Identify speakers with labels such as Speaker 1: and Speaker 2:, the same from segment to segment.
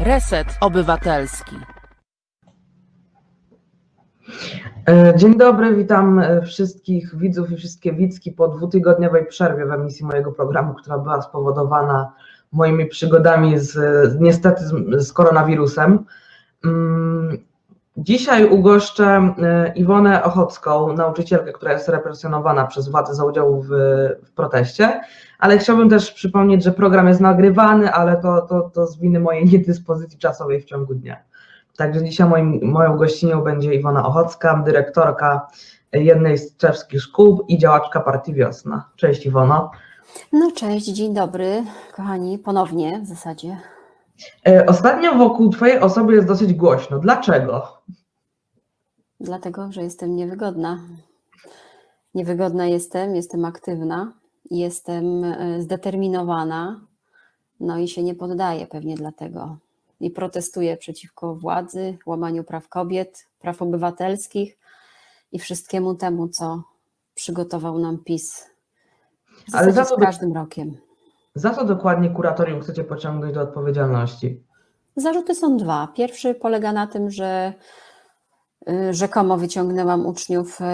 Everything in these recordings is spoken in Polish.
Speaker 1: Reset Obywatelski.
Speaker 2: E, dzień dobry, witam e, wszystkich widzów i wszystkie widzki po dwutygodniowej przerwie w emisji mojego programu, która była spowodowana moimi przygodami z, niestety z, z koronawirusem. Dzisiaj ugoszczę e, Iwonę Ochocką, nauczycielkę, która jest represjonowana przez władze za udział w, w proteście, ale chciałbym też przypomnieć, że program jest nagrywany, ale to, to, to z winy mojej niedyspozycji czasowej w ciągu dnia. Także dzisiaj moim, moją gościnią będzie Iwona Ochocka, dyrektorka jednej z czeskich szkół i działaczka partii Wiosna. Cześć Iwono.
Speaker 3: No cześć, dzień dobry, kochani, ponownie w zasadzie.
Speaker 2: E, ostatnio wokół Twojej osoby jest dosyć głośno. Dlaczego?
Speaker 3: Dlatego, że jestem niewygodna. Niewygodna jestem, jestem aktywna, jestem e, zdeterminowana, no i się nie poddaję pewnie dlatego. I protestuję przeciwko władzy, łamaniu praw kobiet, praw obywatelskich i wszystkiemu temu, co przygotował nam PiS. Ale za z każdym rokiem.
Speaker 2: Za co dokładnie kuratorium chcecie pociągnąć do odpowiedzialności?
Speaker 3: Zarzuty są dwa. Pierwszy polega na tym, że y, rzekomo wyciągnęłam uczniów y,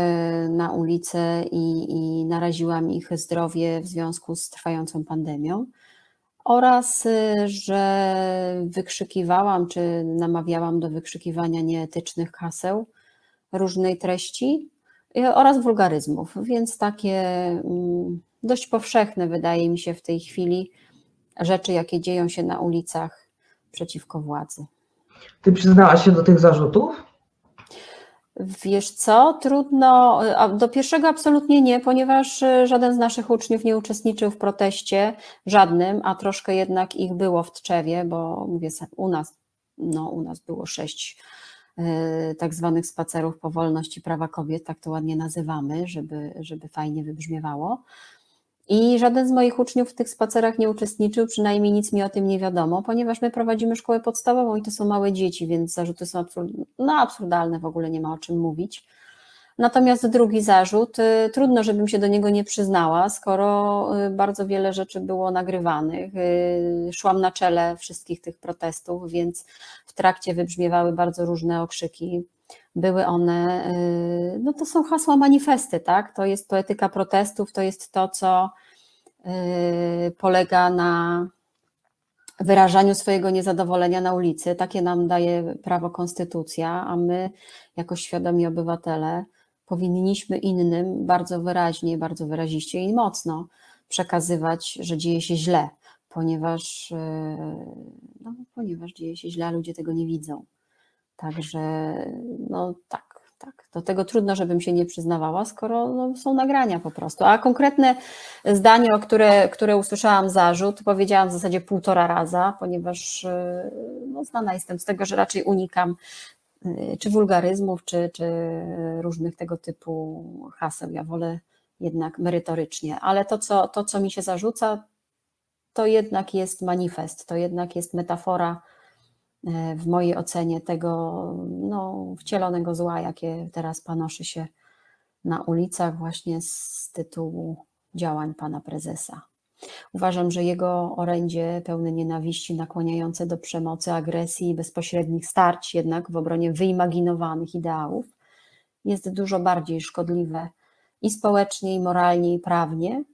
Speaker 3: na ulicę i, i naraziłam ich zdrowie w związku z trwającą pandemią oraz y, że wykrzykiwałam czy namawiałam do wykrzykiwania nieetycznych haseł różnej treści oraz wulgaryzmów, więc takie mm, dość powszechne wydaje mi się w tej chwili rzeczy, jakie dzieją się na ulicach przeciwko władzy.
Speaker 2: Ty przyznałaś się do tych zarzutów?
Speaker 3: Wiesz co, trudno, do pierwszego absolutnie nie, ponieważ e, żaden z naszych uczniów nie uczestniczył w proteście, żadnym, a troszkę jednak ich było w Tczewie, bo mówię, u nas, no, u nas było sześć tak zwanych spacerów po wolności prawa kobiet, tak to ładnie nazywamy, żeby, żeby fajnie wybrzmiewało. I żaden z moich uczniów w tych spacerach nie uczestniczył, przynajmniej nic mi o tym nie wiadomo, ponieważ my prowadzimy szkołę podstawową i to są małe dzieci, więc zarzuty są absurd, no, absurdalne, w ogóle nie ma o czym mówić. Natomiast drugi zarzut, y, trudno, żebym się do niego nie przyznała, skoro y, bardzo wiele rzeczy było nagrywanych. Y, szłam na czele wszystkich tych protestów, więc w trakcie wybrzmiewały bardzo różne okrzyki były one, no to są hasła manifesty, tak? To jest poetyka protestów, to jest to, co polega na wyrażaniu swojego niezadowolenia na ulicy. Takie nam daje prawo konstytucja, a my, jako świadomi obywatele, powinniśmy innym bardzo wyraźnie, bardzo wyraziście i mocno przekazywać, że dzieje się źle, ponieważ, y, no, ponieważ dzieje się źle, a ludzie tego nie widzą. Także no tak, tak. Do tego trudno, żebym się nie przyznawała, skoro no, są nagrania po prostu. A konkretne zdanie, o które, które usłyszałam zarzut, powiedziałam w zasadzie półtora raza, ponieważ no, znana jestem z tego, że raczej unikam czy wulgaryzmów, czy, czy różnych tego typu haseł. Ja wolę jednak merytorycznie, ale to co, to, co mi się zarzuca, to jednak jest manifest, to jednak jest metafora E, w mojej ocenie tego no, wcielonego zła, jakie teraz panoszy się na ulicach właśnie z tytułu działań pana prezesa. Uważam, że jego orędzie pełne nienawiści, nakłaniające do przemocy, agresji i bezpośrednich starć jednak w obronie wyimaginowanych ideałów jest dużo bardziej szkodliwe i społecznie, i moralnie, i prawnie,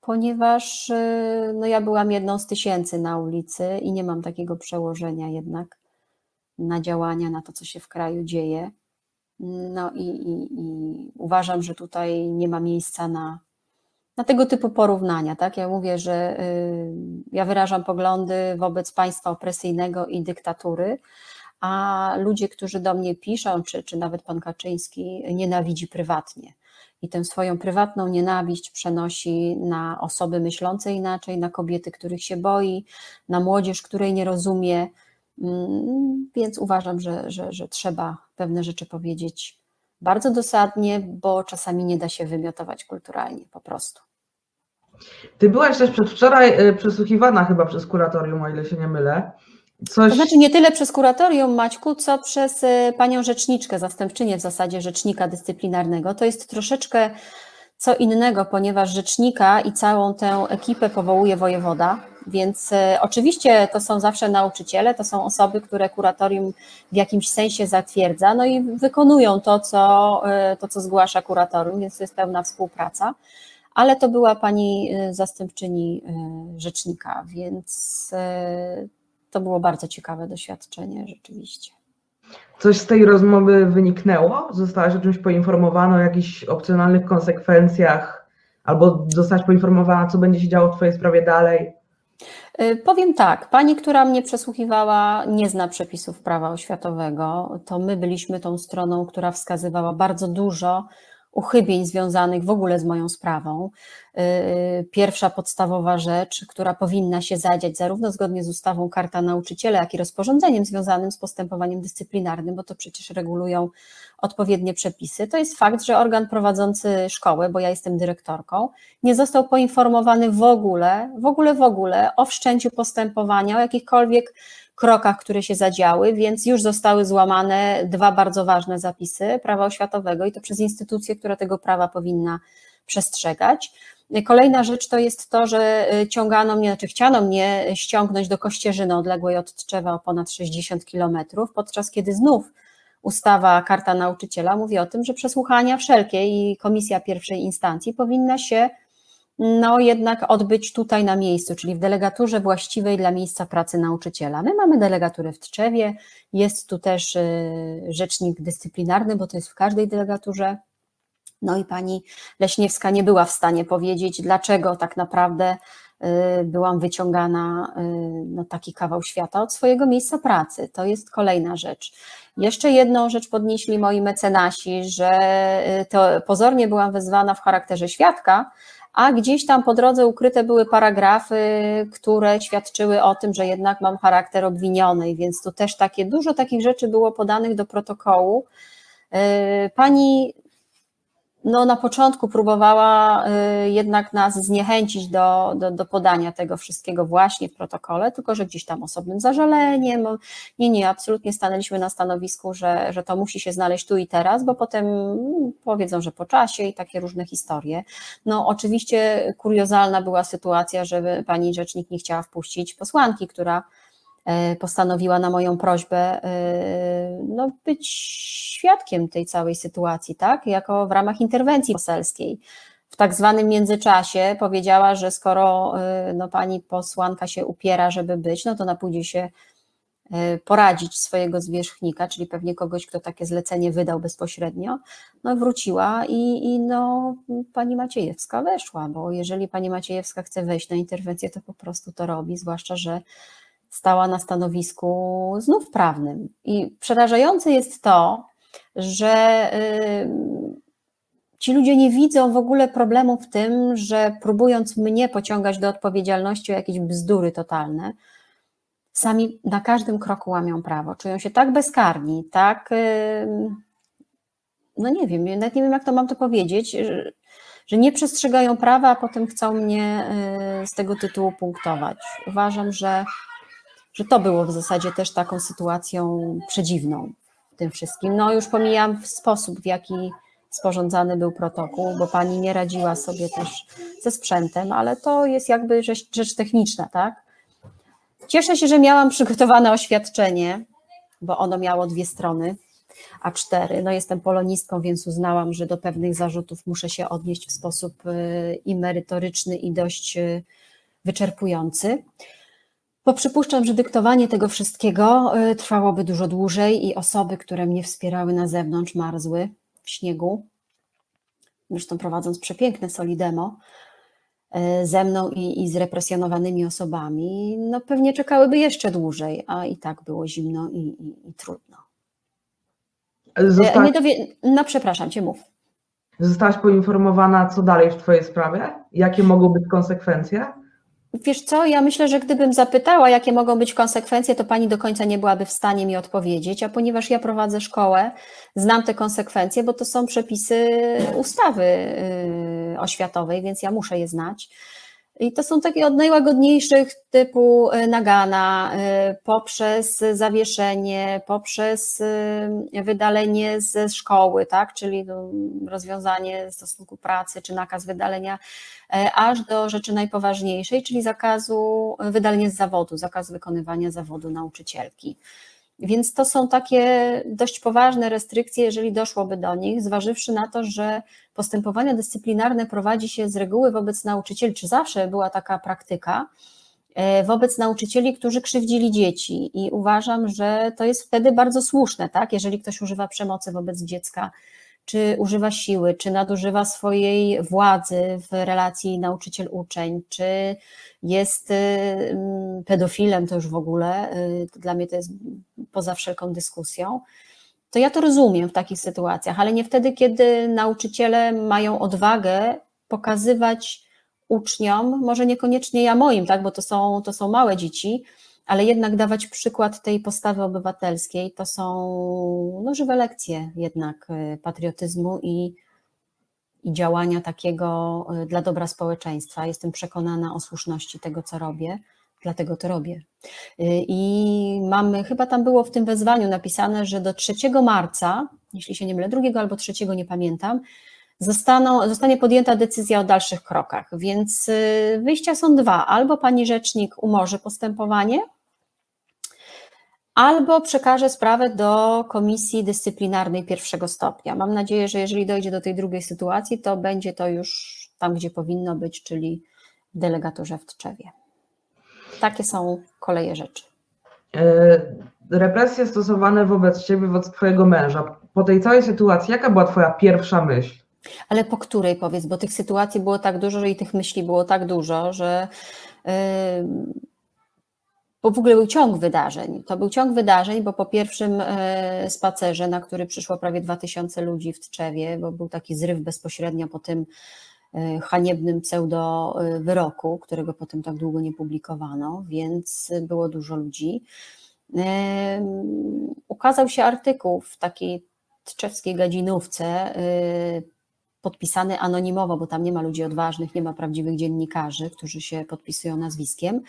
Speaker 3: ponieważ y, no, ja byłam jedną z tysięcy na ulicy i nie mam takiego przełożenia jednak na działania, na to, co się w kraju dzieje. No i, i, i uważam, że tutaj nie ma miejsca na, na tego typu porównania. Tak? Ja mówię, że y, ja wyrażam poglądy wobec państwa opresyjnego i dyktatury, a ludzie, którzy do mnie piszą, czy, czy nawet pan Kaczyński, nienawidzi prywatnie i tę swoją prywatną nienawiść przenosi na osoby myślące inaczej, na kobiety, których się boi, na młodzież, której nie rozumie. Mm, więc uważam, że, że, że trzeba pewne rzeczy powiedzieć bardzo dosadnie, bo czasami nie da się wymiotować kulturalnie po prostu.
Speaker 2: Ty byłaś też przedwczoraj y, przesłuchiwana chyba przez kuratorium, o ile się nie mylę.
Speaker 3: Coś... To znaczy nie tyle przez kuratorium, Maćku, co przez y, panią rzeczniczkę, zastępczynię w zasadzie rzecznika dyscyplinarnego. To jest troszeczkę co innego, ponieważ rzecznika i całą tę ekipę powołuje wojewoda, więc e, oczywiście to są zawsze nauczyciele, to są osoby, które kuratorium w jakimś sensie zatwierdza, no i wykonują to, co, to, co zgłasza kuratorium, więc to jest pełna współpraca. Ale to była pani e, zastępczyni rzecznika, więc to było bardzo ciekawe doświadczenie rzeczywiście.
Speaker 2: Coś z tej rozmowy wyniknęło? Zostałaś o czymś poinformowana, o jakichś opcjonalnych konsekwencjach, albo zostałaś poinformowana, co będzie się działo w Twojej sprawie dalej?
Speaker 3: Powiem tak, pani, która mnie przesłuchiwała, nie zna przepisów prawa oświatowego. To my byliśmy tą stroną, która wskazywała bardzo dużo uchybień związanych w ogóle z moją sprawą. Y, pierwsza podstawowa rzecz, która powinna się zadziać zarówno zgodnie z ustawą Karta Nauczyciela, jak i rozporządzeniem związanym z postępowaniem dyscyplinarnym, bo to przecież regulują odpowiednie przepisy, to jest fakt, że organ prowadzący szkołę, bo ja jestem dyrektorką, nie został poinformowany w ogóle, w ogóle, w ogóle o wszczęciu postępowania, o jakichkolwiek krokach, które się zadziały, więc już zostały złamane dwa bardzo ważne zapisy prawa oświatowego i to przez instytucję, która tego prawa powinna przestrzegać. Kolejna rzecz to jest to, że ciągano mnie, znaczy chciano mnie ściągnąć do Kościerzyny odległej od Tczewa o ponad 60 kilometrów, podczas kiedy znów ustawa Karta Nauczyciela mówi o tym, że przesłuchania wszelkie i komisja pierwszej instancji powinna się no jednak odbyć tutaj na miejscu, czyli w delegaturze właściwej dla miejsca pracy nauczyciela. My mamy delegaturę w Tczewie, jest tu też y, rzecznik dyscyplinarny, bo to jest w każdej delegaturze. No i pani Leśniewska nie była w stanie powiedzieć, dlaczego tak naprawdę y, byłam wyciągana no, taki kawał świata od swojego miejsca pracy. To jest kolejna rzecz. Jeszcze jedną rzecz podnieśli moi mecenasi, że to pozornie byłam wezwana w charakterze świadka, a gdzieś tam po drodze ukryte były paragrafy, które świadczyły o tym, że jednak mam charakter obwinionej, więc tu też takie dużo takich rzeczy było podanych do protokołu. Yy, pani no, na początku próbowała y, jednak nas zniechęcić do, do, do podania tego wszystkiego właśnie w protokole, tylko że gdzieś tam osobnym zażaleniem. Nie, nie, absolutnie stanęliśmy na stanowisku, że, że to musi się znaleźć tu i teraz, bo potem powiedzą, że po czasie i takie różne historie. No, oczywiście kuriozalna była sytuacja, że pani rzecznik nie chciała wpuścić posłanki, która postanowiła na moją prośbę e, no, być świadkiem tej całej sytuacji, tak? Jako w ramach interwencji poselskiej. W tak zwanym międzyczasie powiedziała, że skoro e, no, pani posłanka się upiera, żeby być, no to na pójdzie się poradzić swojego zwierzchnika, czyli pewnie kogoś, kto takie zlecenie wydał bezpośrednio, no wróciła i, i no, pani Maciejewska weszła, bo jeżeli pani Maciejewska chce wejść na interwencję, to po prostu to robi, zwłaszcza, że stała na stanowisku znów prawnym. I przerażające jest to, że ci ludzie nie widzą w ogóle problemu w tym, że próbując mnie pociągać do odpowiedzialności o jakieś bzdury totalne, sami na każdym kroku łamią prawo. Czują się tak bezkarni, tak. No nie wiem, nawet nie wiem, jak to mam to powiedzieć, że nie przestrzegają prawa, a potem chcą mnie y, z tego tytułu punktować. Uważam, że że to było w zasadzie też taką sytuacją przedziwną w tym wszystkim. No już pomijam sposób, w jaki sporządzany był protokół, bo pani nie radziła sobie też ze sprzętem, ale to jest jakby rzecz, rzecz techniczna, tak? Cieszę się, że miałam przygotowane oświadczenie, bo ono miało dwie strony, a cztery. No jestem polonistką, więc uznałam, że do pewnych zarzutów muszę się odnieść w sposób y, i merytoryczny, i dość y, wyczerpujący. Bo przypuszczam, że dyktowanie tego wszystkiego y, trwałoby dużo dłużej i osoby, które mnie wspierały na zewnątrz, marzły w śniegu, zresztą prowadząc przepiękne solidemo y, ze mną i, i z represjonowanymi osobami, no pewnie czekałyby jeszcze dłużej, a i tak było zimno i, i, i trudno. Zosta... Nie dowie... No przepraszam, cię mów.
Speaker 2: Zostałaś poinformowana, co dalej w Twojej sprawie? Jakie mogą być konsekwencje?
Speaker 3: Wiesz co, ja myślę, że gdybym zapytała, jakie mogą być konsekwencje, to pani do końca nie byłaby w stanie mi odpowiedzieć, a ponieważ ja prowadzę szkołę, znam te konsekwencje, bo to są przepisy ustawy y, oświatowej, więc ja muszę je znać. I to są takie od najłagodniejszych typu e, nagana, e, poprzez zawieszenie, poprzez e, wydalenie ze szkoły, tak, czyli rozwiązanie stosunku pracy czy nakaz wydalenia, aż do rzeczy najpoważniejszej, czyli zakazu wydalenia z zawodu, zakaz wykonywania zawodu nauczycielki. Więc to są takie dość poważne restrykcje, jeżeli doszłoby do nich, zważywszy na to, że postępowania dyscyplinarne prowadzi się z reguły wobec nauczycieli, czy zawsze była taka praktyka, e, wobec nauczycieli, którzy krzywdzili dzieci. I uważam, że to jest wtedy bardzo słuszne, tak? Jeżeli ktoś używa przemocy wobec dziecka, czy używa siły, czy nadużywa swojej władzy w relacji nauczyciel-uczeń, czy jest y, mm, pedofilem, to już w ogóle, y, dla mnie to jest poza wszelką dyskusją, to ja to rozumiem w takich sytuacjach, ale nie wtedy, kiedy nauczyciele mają odwagę pokazywać uczniom, może niekoniecznie ja moim, tak, bo to są, to są małe dzieci, ale jednak dawać przykład tej postawy obywatelskiej. To są no, żywe lekcje jednak y, patriotyzmu i, i działania takiego y, dla dobra społeczeństwa. Jestem przekonana o słuszności tego, co robię, dlatego to robię. Y, I mamy, chyba tam było w tym wezwaniu napisane, że do 3 marca, jeśli się nie mylę, drugiego albo trzeciego, nie pamiętam, zostaną, zostanie podjęta decyzja o dalszych krokach. Więc wyjścia są dwa. Albo pani rzecznik umorzy postępowanie, albo przekaże sprawę do komisji dyscyplinarnej pierwszego stopnia. Mam nadzieję, że jeżeli dojdzie do tej drugiej sytuacji, to będzie to już tam, gdzie powinno być, czyli w delegaturze w Tczewie. Takie są koleje rzeczy.
Speaker 2: E, represje stosowane wobec ciebie, wobec twojego męża. Po tej całej sytuacji, jaka była twoja pierwsza myśl?
Speaker 3: Ale po której powiedz, bo tych sytuacji było tak dużo, i tych myśli było tak dużo, że yy, bo w ogóle był ciąg wydarzeń. To był ciąg wydarzeń, bo po pierwszym e, spacerze, na który przyszło prawie 2000 ludzi w Tczewie, bo był taki zryw bezpośrednio po tym e, haniebnym pseudo wyroku, którego potem tak długo nie publikowano, więc było dużo ludzi. Ukazał się artykuł w takiej tczewskiej gadzinówce podpisany anonimowo, bo tam nie ma ludzi odważnych, nie ma prawdziwych dziennikarzy, którzy się podpisują nazwiskiem.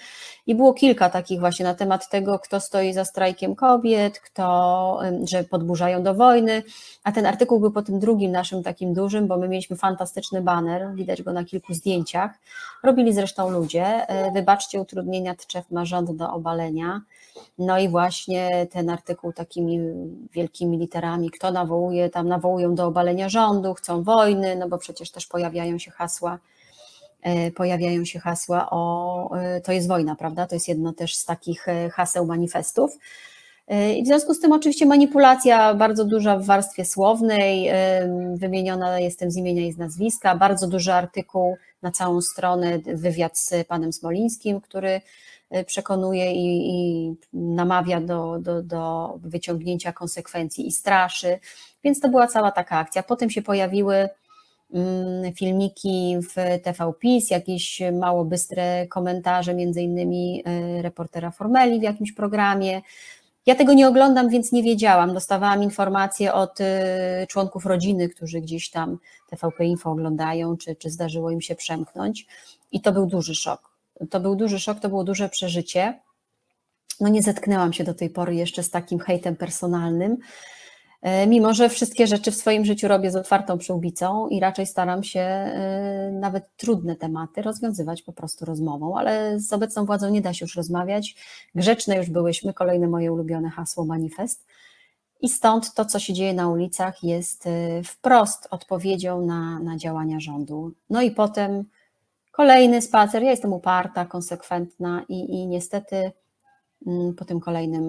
Speaker 3: I było kilka takich właśnie na temat tego, kto stoi za strajkiem kobiet, kto, że podburzają do wojny. A ten artykuł był po tym drugim naszym takim dużym, bo my mieliśmy fantastyczny baner, widać go na kilku zdjęciach. Robili zresztą ludzie. E, wybaczcie utrudnienia, Tczew ma rząd do obalenia. No i właśnie ten artykuł takimi wielkimi literami, kto nawołuje, tam nawołują do obalenia rządu, chcą wojny, no bo przecież też pojawiają się hasła, e, pojawiają się hasła o e, to jest wojna, prawda? To jest jedno też z takich e, haseł manifestów. I w związku z tym oczywiście manipulacja bardzo duża w warstwie słownej, wymieniona jestem z imienia i z nazwiska, bardzo duży artykuł na całą stronę, wywiad z panem Smolińskim, który przekonuje i, i namawia do, do, do wyciągnięcia konsekwencji i straszy. Więc to była cała taka akcja. Potem się pojawiły filmiki w TV PiS, jakieś mało bystre komentarze, między innymi y, reportera Formeli w jakimś programie. Ja tego nie oglądam, więc nie wiedziałam. Dostawałam informacje od y, członków rodziny, którzy gdzieś tam TVP Info oglądają, czy, czy zdarzyło im się przemknąć. I to był duży szok to był duży szok, to było duże przeżycie. No nie zetknęłam się do tej pory jeszcze z takim hejtem personalnym, e, mimo że wszystkie rzeczy w swoim życiu robię z otwartą przyłbicą i raczej staram się e, nawet trudne tematy rozwiązywać po prostu rozmową, ale z obecną władzą nie da się już rozmawiać. Grzeczne już byłyśmy, kolejne moje ulubione hasło manifest. I stąd to, co się dzieje na ulicach, jest e, wprost odpowiedzią na, na działania rządu. No i potem Kolejny spacer, ja jestem uparta, konsekwentna i, i niestety mm, po tym kolejnym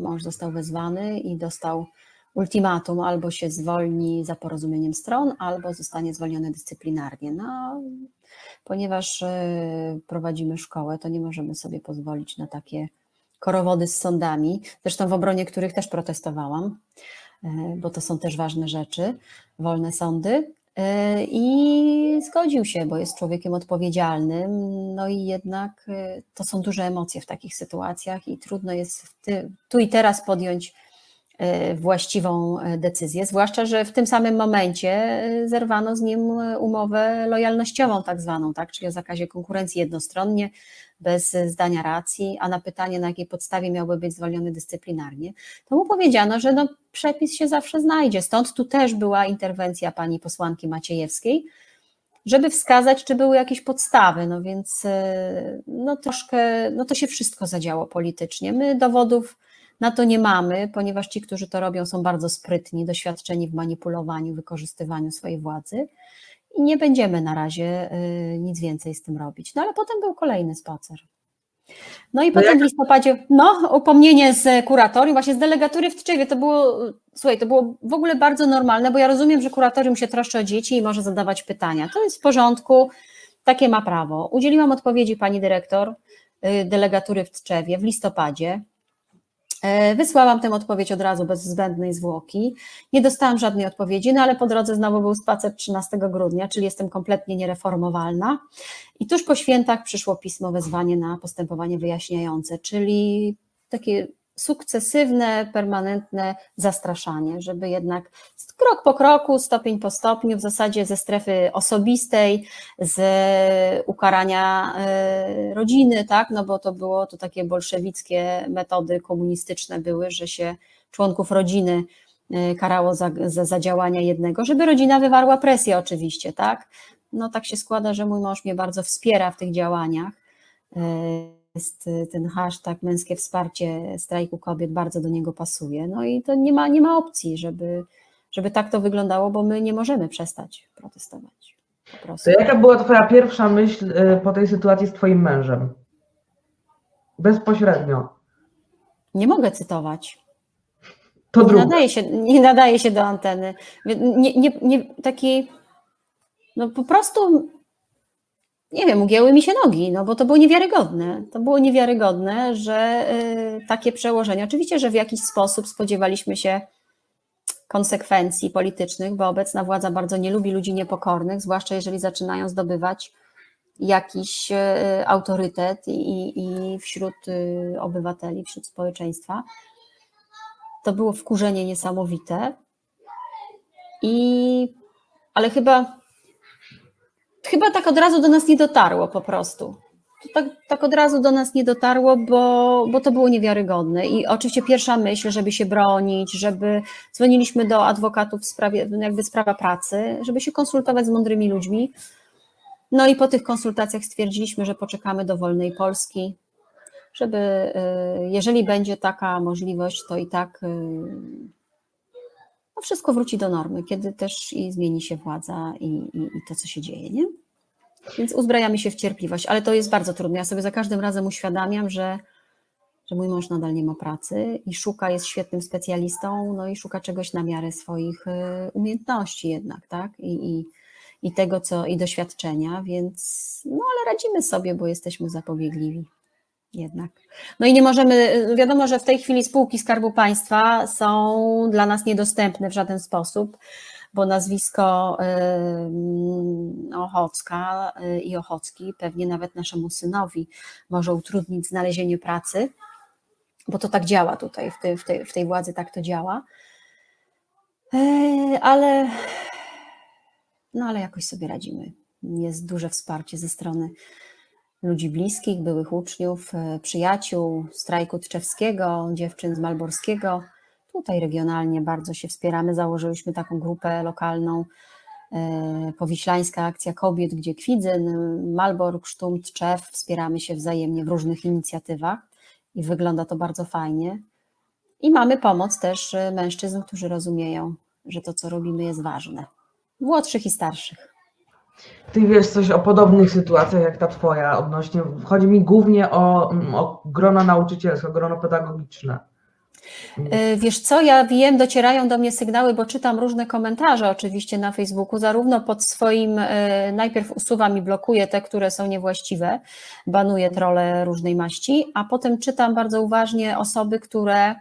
Speaker 3: mąż został wezwany i dostał ultimatum, albo się zwolni za porozumieniem stron, albo zostanie zwolniony dyscyplinarnie. No, ponieważ e, prowadzimy szkołę, to nie możemy sobie pozwolić na takie korowody z sądami, zresztą w obronie których też protestowałam, e, bo to są też ważne rzeczy, wolne sądy, E, I zgodził się, bo jest człowiekiem odpowiedzialnym. No i jednak to są duże emocje w takich sytuacjach i trudno jest tu i teraz podjąć właściwą e, decyzję, zwłaszcza, że w tym samym momencie e, zerwano z nim umowę lojalnościową tak zwaną, tak, czyli o zakazie konkurencji jednostronnie, bez zdania racji, a na pytanie, na jakiej podstawie miałby być zwolniony dyscyplinarnie, to mu powiedziano, że no, przepis się zawsze znajdzie. Stąd tu też była interwencja pani posłanki Maciejewskiej, żeby wskazać, czy były jakieś podstawy. No więc no troszkę, no to się wszystko zadziało politycznie. My dowodów na to nie mamy, ponieważ ci, którzy to robią, są bardzo sprytni, doświadczeni w manipulowaniu, wykorzystywaniu swojej władzy i nie będziemy na razie y, nic więcej z tym robić. No ale potem był kolejny spacer. No i
Speaker 2: No
Speaker 3: potem
Speaker 2: jak-
Speaker 3: w listopadzie, no, upomnienie z kuratorium, właśnie z delegatury w Tczewie, to było, słuchaj, to było w ogóle bardzo normalne, bo ja rozumiem, że kuratorium się troszczy o dzieci i może zadawać pytania. To jest w porządku, takie ma prawo. Udzieliłam odpowiedzi pani dyrektor y, delegatury w Tczewie w listopadzie. E, Wysłałam tę odpowiedź od razu bez zbędnej zwłoki. Nie dostałam żadnej odpowiedzi, no ale po drodze znowu był spacer 13 grudnia, czyli jestem kompletnie niereformowalna. I tuż po świętach przyszło pismo wezwanie na postępowanie wyjaśniające, czyli takie sukcesywne, permanentne zastraszanie, żeby jednak krok po kroku, stopień po stopniu, w zasadzie ze strefy osobistej, z ukarania e, rodziny, tak, no bo to było to takie bolszewickie metody komunistyczne były, że się członków rodziny e, karało za, za, za działania jednego, żeby rodzina wywarła presję oczywiście, tak. No tak się składa, że mój mąż mnie bardzo wspiera w tych działaniach. E, Jest ten hashtag męskie wsparcie strajku kobiet, bardzo do niego pasuje. No i to nie ma, nie ma opcji, żeby, żeby tak to wyglądało, bo my nie możemy przestać protestować.
Speaker 2: To jaka była Twoja pierwsza myśl y, po tej sytuacji z Twoim mężem? Bezpośrednio.
Speaker 3: Nie mogę cytować.
Speaker 2: To
Speaker 3: Nie nadaje się, nie nadaje się do anteny. Nie, nie, nie, taki, no po prostu, nie wiem, ugięły mi się nogi, no bo to było niewiarygodne. To było niewiarygodne, że y, takie przełożenie. Oczywiście, że w jakiś sposób spodziewaliśmy się konsekwencji politycznych, bo obecna władza bardzo nie lubi ludzi niepokornych, zwłaszcza jeżeli zaczynają zdobywać jakiś y, autorytet i, i wśród y, obywateli, wśród społeczeństwa. To było wkurzenie niesamowite. I ale chyba chyba tak od razu do nas nie dotarło po prostu. To tak, tak od razu do nas nie dotarło, bo, bo to było niewiarygodne. I oczywiście pierwsza myśl, żeby się bronić, żeby dzwoniliśmy do adwokatów w sprawie, jakby sprawa pracy, żeby się konsultować z mądrymi ludźmi. No i po tych konsultacjach stwierdziliśmy, że poczekamy do wolnej Polski, żeby y, jeżeli będzie taka możliwość, to i tak y, no wszystko wróci do normy, kiedy też i zmieni się władza i, i, i to, co się dzieje, nie? Więc uzbrajamy się w cierpliwość, ale to jest bardzo trudne. Ja sobie za każdym razem uświadamiam, że, że mój mąż nadal nie ma pracy i szuka, jest świetnym specjalistą, no i szuka czegoś na miarę swoich y, umiejętności jednak, tak? I, i, i tego, co i doświadczenia, więc no ale radzimy sobie, bo jesteśmy zapobiegliwi jednak. No i nie możemy, wiadomo, że w tej chwili spółki Skarbu Państwa są dla nas niedostępne w żaden sposób, bo nazwisko Ochocka y, i Ochocki pewnie nawet naszemu synowi może utrudnić znalezienie pracy, bo to tak działa tutaj, w tej, w tej, w tej władzy tak to działa. Y, Ale, no ale jakoś sobie radzimy. Jest duże wsparcie ze strony ludzi bliskich, byłych uczniów, e, przyjaciół, strajku tczewskiego, dziewczyn z Malborskiego. Tutaj regionalnie bardzo się wspieramy. Założyliśmy taką grupę lokalną, e, Powiślańska Akcja Kobiet, gdzie Kwidzyn, Malbork, Sztum, Tczew wspieramy się wzajemnie w różnych inicjatywach i wygląda to bardzo fajnie. I mamy pomoc też e, mężczyzn, którzy rozumieją, że to, co robimy, jest ważne. Młodszych i starszych.
Speaker 2: Ty wiesz coś o podobnych sytuacjach jak ta Twoja odnośnie, chodzi mi głównie o, mm, o grono nauczycielskie, grono pedagogiczne.
Speaker 3: E, Wiesz co, ja wiem, docierają do mnie sygnały, bo czytam różne komentarze oczywiście na Facebooku, zarówno pod swoim, e, najpierw usuwam i blokuję te, które są niewłaściwe, banuję trole różnej maści, a potem czytam bardzo uważnie osoby, które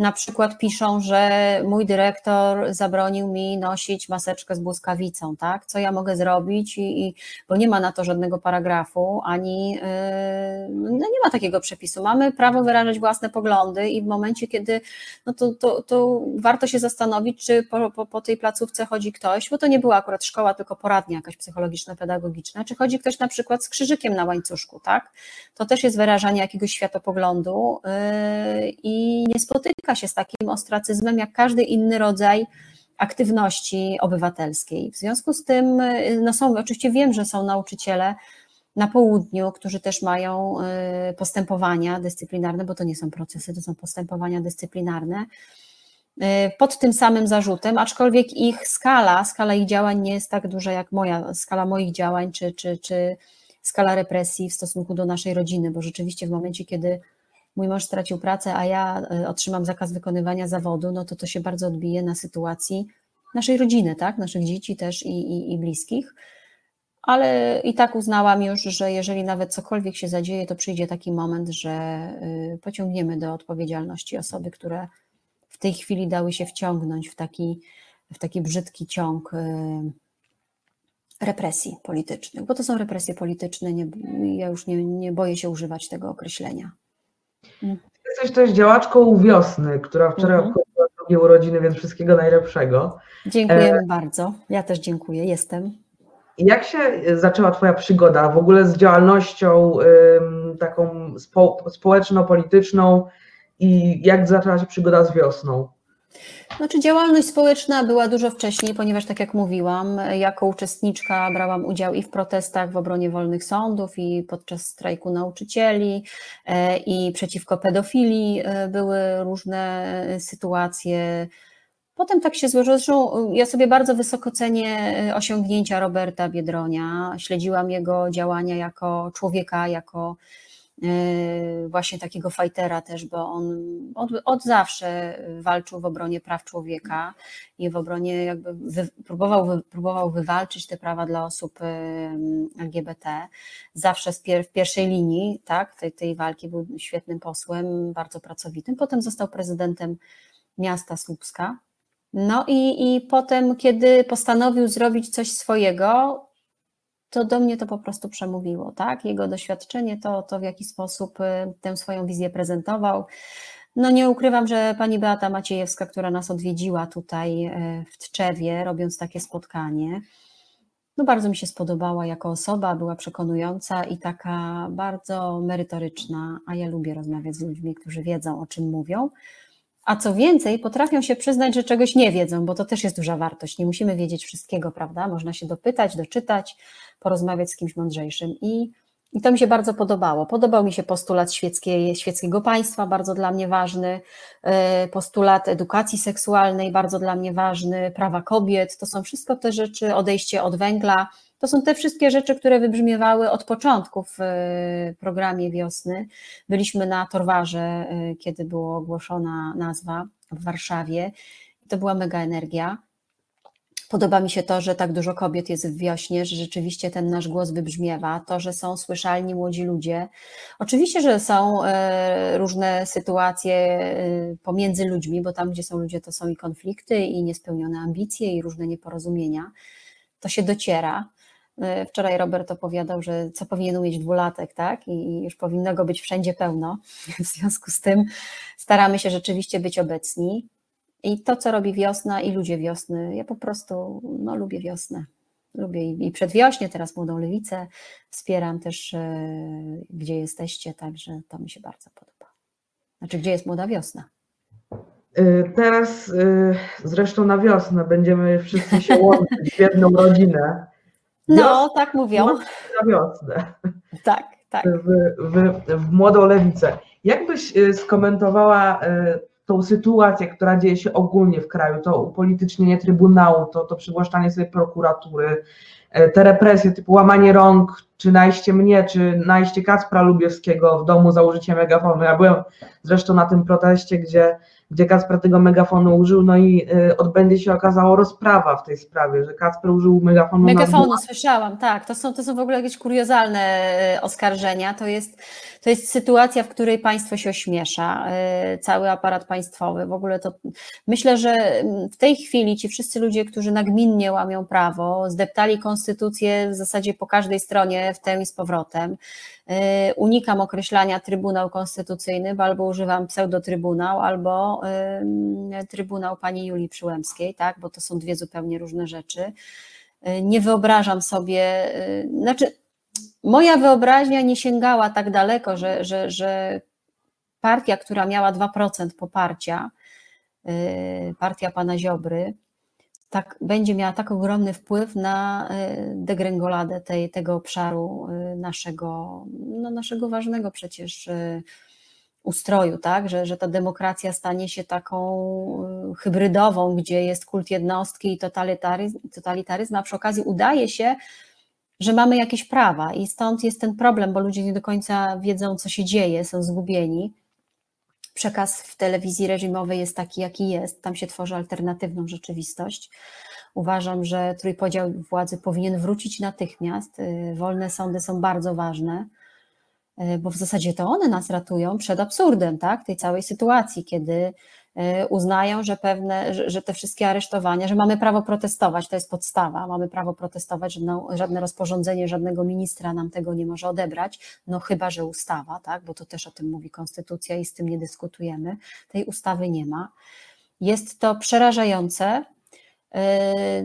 Speaker 3: na przykład piszą, że mój dyrektor zabronił mi nosić maseczkę z błyskawicą, tak? Co ja mogę zrobić? I, i bo nie ma na to żadnego paragrafu, ani yy, no nie ma takiego przepisu. Mamy prawo wyrażać własne poglądy i w momencie, kiedy no to, to, to warto się zastanowić, czy po, po, po tej placówce chodzi ktoś, bo to nie była akurat szkoła, tylko poradnia jakaś psychologiczno-pedagogiczna, czy chodzi ktoś na przykład z krzyżykiem na łańcuszku, tak? To też jest wyrażanie jakiegoś światopoglądu yy, i nie spotyka się z takim ostracyzmem jak każdy inny rodzaj aktywności obywatelskiej. W związku z tym, no są, oczywiście wiem, że są nauczyciele na południu, którzy też mają y, postępowania dyscyplinarne, bo to nie są procesy, to są postępowania dyscyplinarne, y, pod tym samym zarzutem, aczkolwiek ich skala, skala ich działań nie jest tak duża jak moja, skala moich działań, czy, czy, czy skala represji w stosunku do naszej rodziny, bo rzeczywiście w momencie, kiedy mój mąż stracił pracę, a ja y, otrzymam zakaz wykonywania zawodu, no to to się bardzo odbije na sytuacji naszej rodziny, tak, naszych dzieci też i, i, i bliskich. Ale i tak uznałam już, że jeżeli nawet cokolwiek się zadzieje, to przyjdzie taki moment, że y, pociągniemy do odpowiedzialności osoby, które w tej chwili dały się wciągnąć w taki, w taki brzydki ciąg y, represji politycznych, bo to są represje polityczne, nie, ja już nie, nie boję się używać tego określenia.
Speaker 2: Jesteś też działaczką wiosny, która wczoraj
Speaker 3: Mhm.
Speaker 2: obchodziła drugie urodziny, więc wszystkiego najlepszego.
Speaker 3: Dziękujemy bardzo. Ja też dziękuję, jestem.
Speaker 2: Jak się zaczęła Twoja przygoda w ogóle z działalnością ym, taką spo, społeczno-polityczną i jak zaczęła się przygoda z wiosną?
Speaker 3: Znaczy działalność społeczna była dużo wcześniej, ponieważ tak jak mówiłam, jako uczestniczka brałam udział i w protestach w obronie wolnych sądów, i podczas strajku nauczycieli, e, i przeciwko pedofilii e, były różne sytuacje. Potem tak się złożyło, zresztą ja sobie bardzo wysoko cenię e, osiągnięcia Roberta Biedronia, śledziłam jego działania jako człowieka, jako e, właśnie takiego fajtera też, bo on od, od zawsze walczył w obronie praw człowieka i w obronie jakby wy, próbował, wy, próbował wywalczyć te prawa dla osób em, LGBT. Zawsze pier, w pierwszej linii tak, tej, tej walki był świetnym posłem, bardzo pracowitym. Potem został prezydentem miasta Słupska. No i, i potem, kiedy postanowił zrobić coś swojego, to do mnie to po prostu przemówiło, tak? Jego doświadczenie, to, to w jaki sposób y, tę swoją wizję prezentował. No nie ukrywam, że pani Beata Maciejewska, która nas odwiedziła tutaj y, w Tczewie, robiąc takie spotkanie, no bardzo mi się spodobała jako osoba, była przekonująca i taka bardzo merytoryczna, a ja lubię rozmawiać z ludźmi, którzy wiedzą, o czym mówią. A co więcej, potrafią się przyznać, że czegoś nie wiedzą, bo to też jest duża wartość. Nie musimy wiedzieć wszystkiego, prawda? Można się dopytać, doczytać, porozmawiać z kimś mądrzejszym. I, i to mi się bardzo podobało. Podobał mi się postulat świeckiej, świeckiego państwa, bardzo dla mnie ważny, e, postulat edukacji seksualnej, bardzo dla mnie ważny, prawa kobiet. To są wszystko te rzeczy, odejście od węgla. To są te wszystkie rzeczy, które wybrzmiewały od początku w e, programie wiosny. Byliśmy na Torwarze, e, kiedy była ogłoszona nazwa w Warszawie. To była mega energia. Podoba mi się to, że tak dużo kobiet jest w wiośnie, że rzeczywiście ten nasz głos wybrzmiewa, to, że są słyszalni młodzi ludzie. Oczywiście, że są e, różne sytuacje pomiędzy ludźmi, bo tam, gdzie są ludzie, to są i konflikty, i niespełnione ambicje, i różne nieporozumienia. To się dociera. E, Wczoraj Robert opowiadał, że co powinien umieć dwulatek, tak? I już powinno go być wszędzie pełno. W związku z tym staramy się rzeczywiście być obecni. I to, co robi wiosna i ludzie wiosny, ja po prostu no, lubię wiosnę. Lubię i przedwiośnie, teraz młodą lewicę. Wspieram też, e, gdzie jesteście, także to mi się bardzo podoba. Znaczy, gdzie jest młoda wiosna?
Speaker 2: Y, Teraz y, zresztą na wiosnę będziemy wszyscy się łączyć w jedną rodzinę.
Speaker 3: No, tak mówią.
Speaker 2: Na wiosnę.
Speaker 3: Tak, tak.
Speaker 2: w, w, w młodą lewicę. Jak byś y, skomentowała y, tą sytuację, która dzieje się ogólnie w kraju, to upolitycznienie Trybunału, to, to przywłaszczanie sobie prokuratury, y, te represje typu łamanie rąk, czy najście mnie, czy najście Kacpra Lubiewskiego w domu za użyciem megafonu. Ja byłem zresztą na tym proteście, gdzie gdzie Kacper tego megafonu użył, no i y, odbędzie się okazało rozprawa w tej sprawie, że Kacper użył megafonu na
Speaker 3: Megafonu, słyszałam, tak. To są, to są w ogóle jakieś kuriozalne e, oskarżenia. To jest, to jest sytuacja, w której państwo się ośmiesza, e, cały aparat państwowy. W ogóle to myślę, że mm, w tej chwili ci wszyscy ludzie, którzy nagminnie łamią prawo, zdeptali konstytucję w zasadzie po każdej stronie w tę i z powrotem. E, Unikam określania Trybunał Konstytucyjny, bo albo używam pseudotrybunał, albo Trybunał pani Julii Przyłębskiej, tak, bo to są dwie zupełnie różne rzeczy. Y, Nie wyobrażam sobie, y, znaczy moja wyobraźnia nie sięgała tak daleko, że, że, że partia, która miała 2% poparcia, y, partia pana Ziobry, tak, będzie miała tak ogromny wpływ na y, degrengoladę tej, tego obszaru y, naszego, no naszego ważnego przecież ustroju, tak? że, że ta demokracja stanie się taką hybrydową, gdzie jest kult jednostki i totalitaryzm, totalitaryzm, a przy okazji udaje się, że mamy jakieś prawa i stąd jest ten problem, bo ludzie nie do końca wiedzą, co się dzieje, są zgubieni. Przekaz w telewizji reżimowej jest taki, jaki jest, tam się tworzy alternatywną rzeczywistość. Uważam, że trójpodział władzy powinien wrócić natychmiast. Y, Wolne sądy są bardzo ważne E, bo w zasadzie to one nas ratują przed absurdem, tak, tej całej sytuacji, kiedy uznają, że pewne, że, te wszystkie aresztowania, że mamy prawo protestować, to jest podstawa, mamy prawo protestować, żadne, żadne rozporządzenie, żadnego ministra nam tego nie może odebrać, no chyba, że ustawa, tak, bo to też o tym mówi konstytucja i z tym nie dyskutujemy, tej ustawy nie ma. Jest to przerażające, e,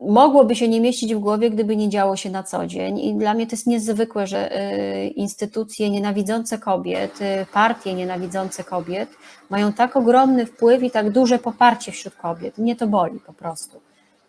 Speaker 3: mogłoby się nie mieścić w głowie, gdyby nie działo się na co dzień. I dla mnie to jest niezwykłe, że y, instytucje nienawidzące kobiet, y, partie nienawidzące kobiet mają tak ogromny wpływ i tak duże poparcie wśród kobiet. Mnie to boli po prostu.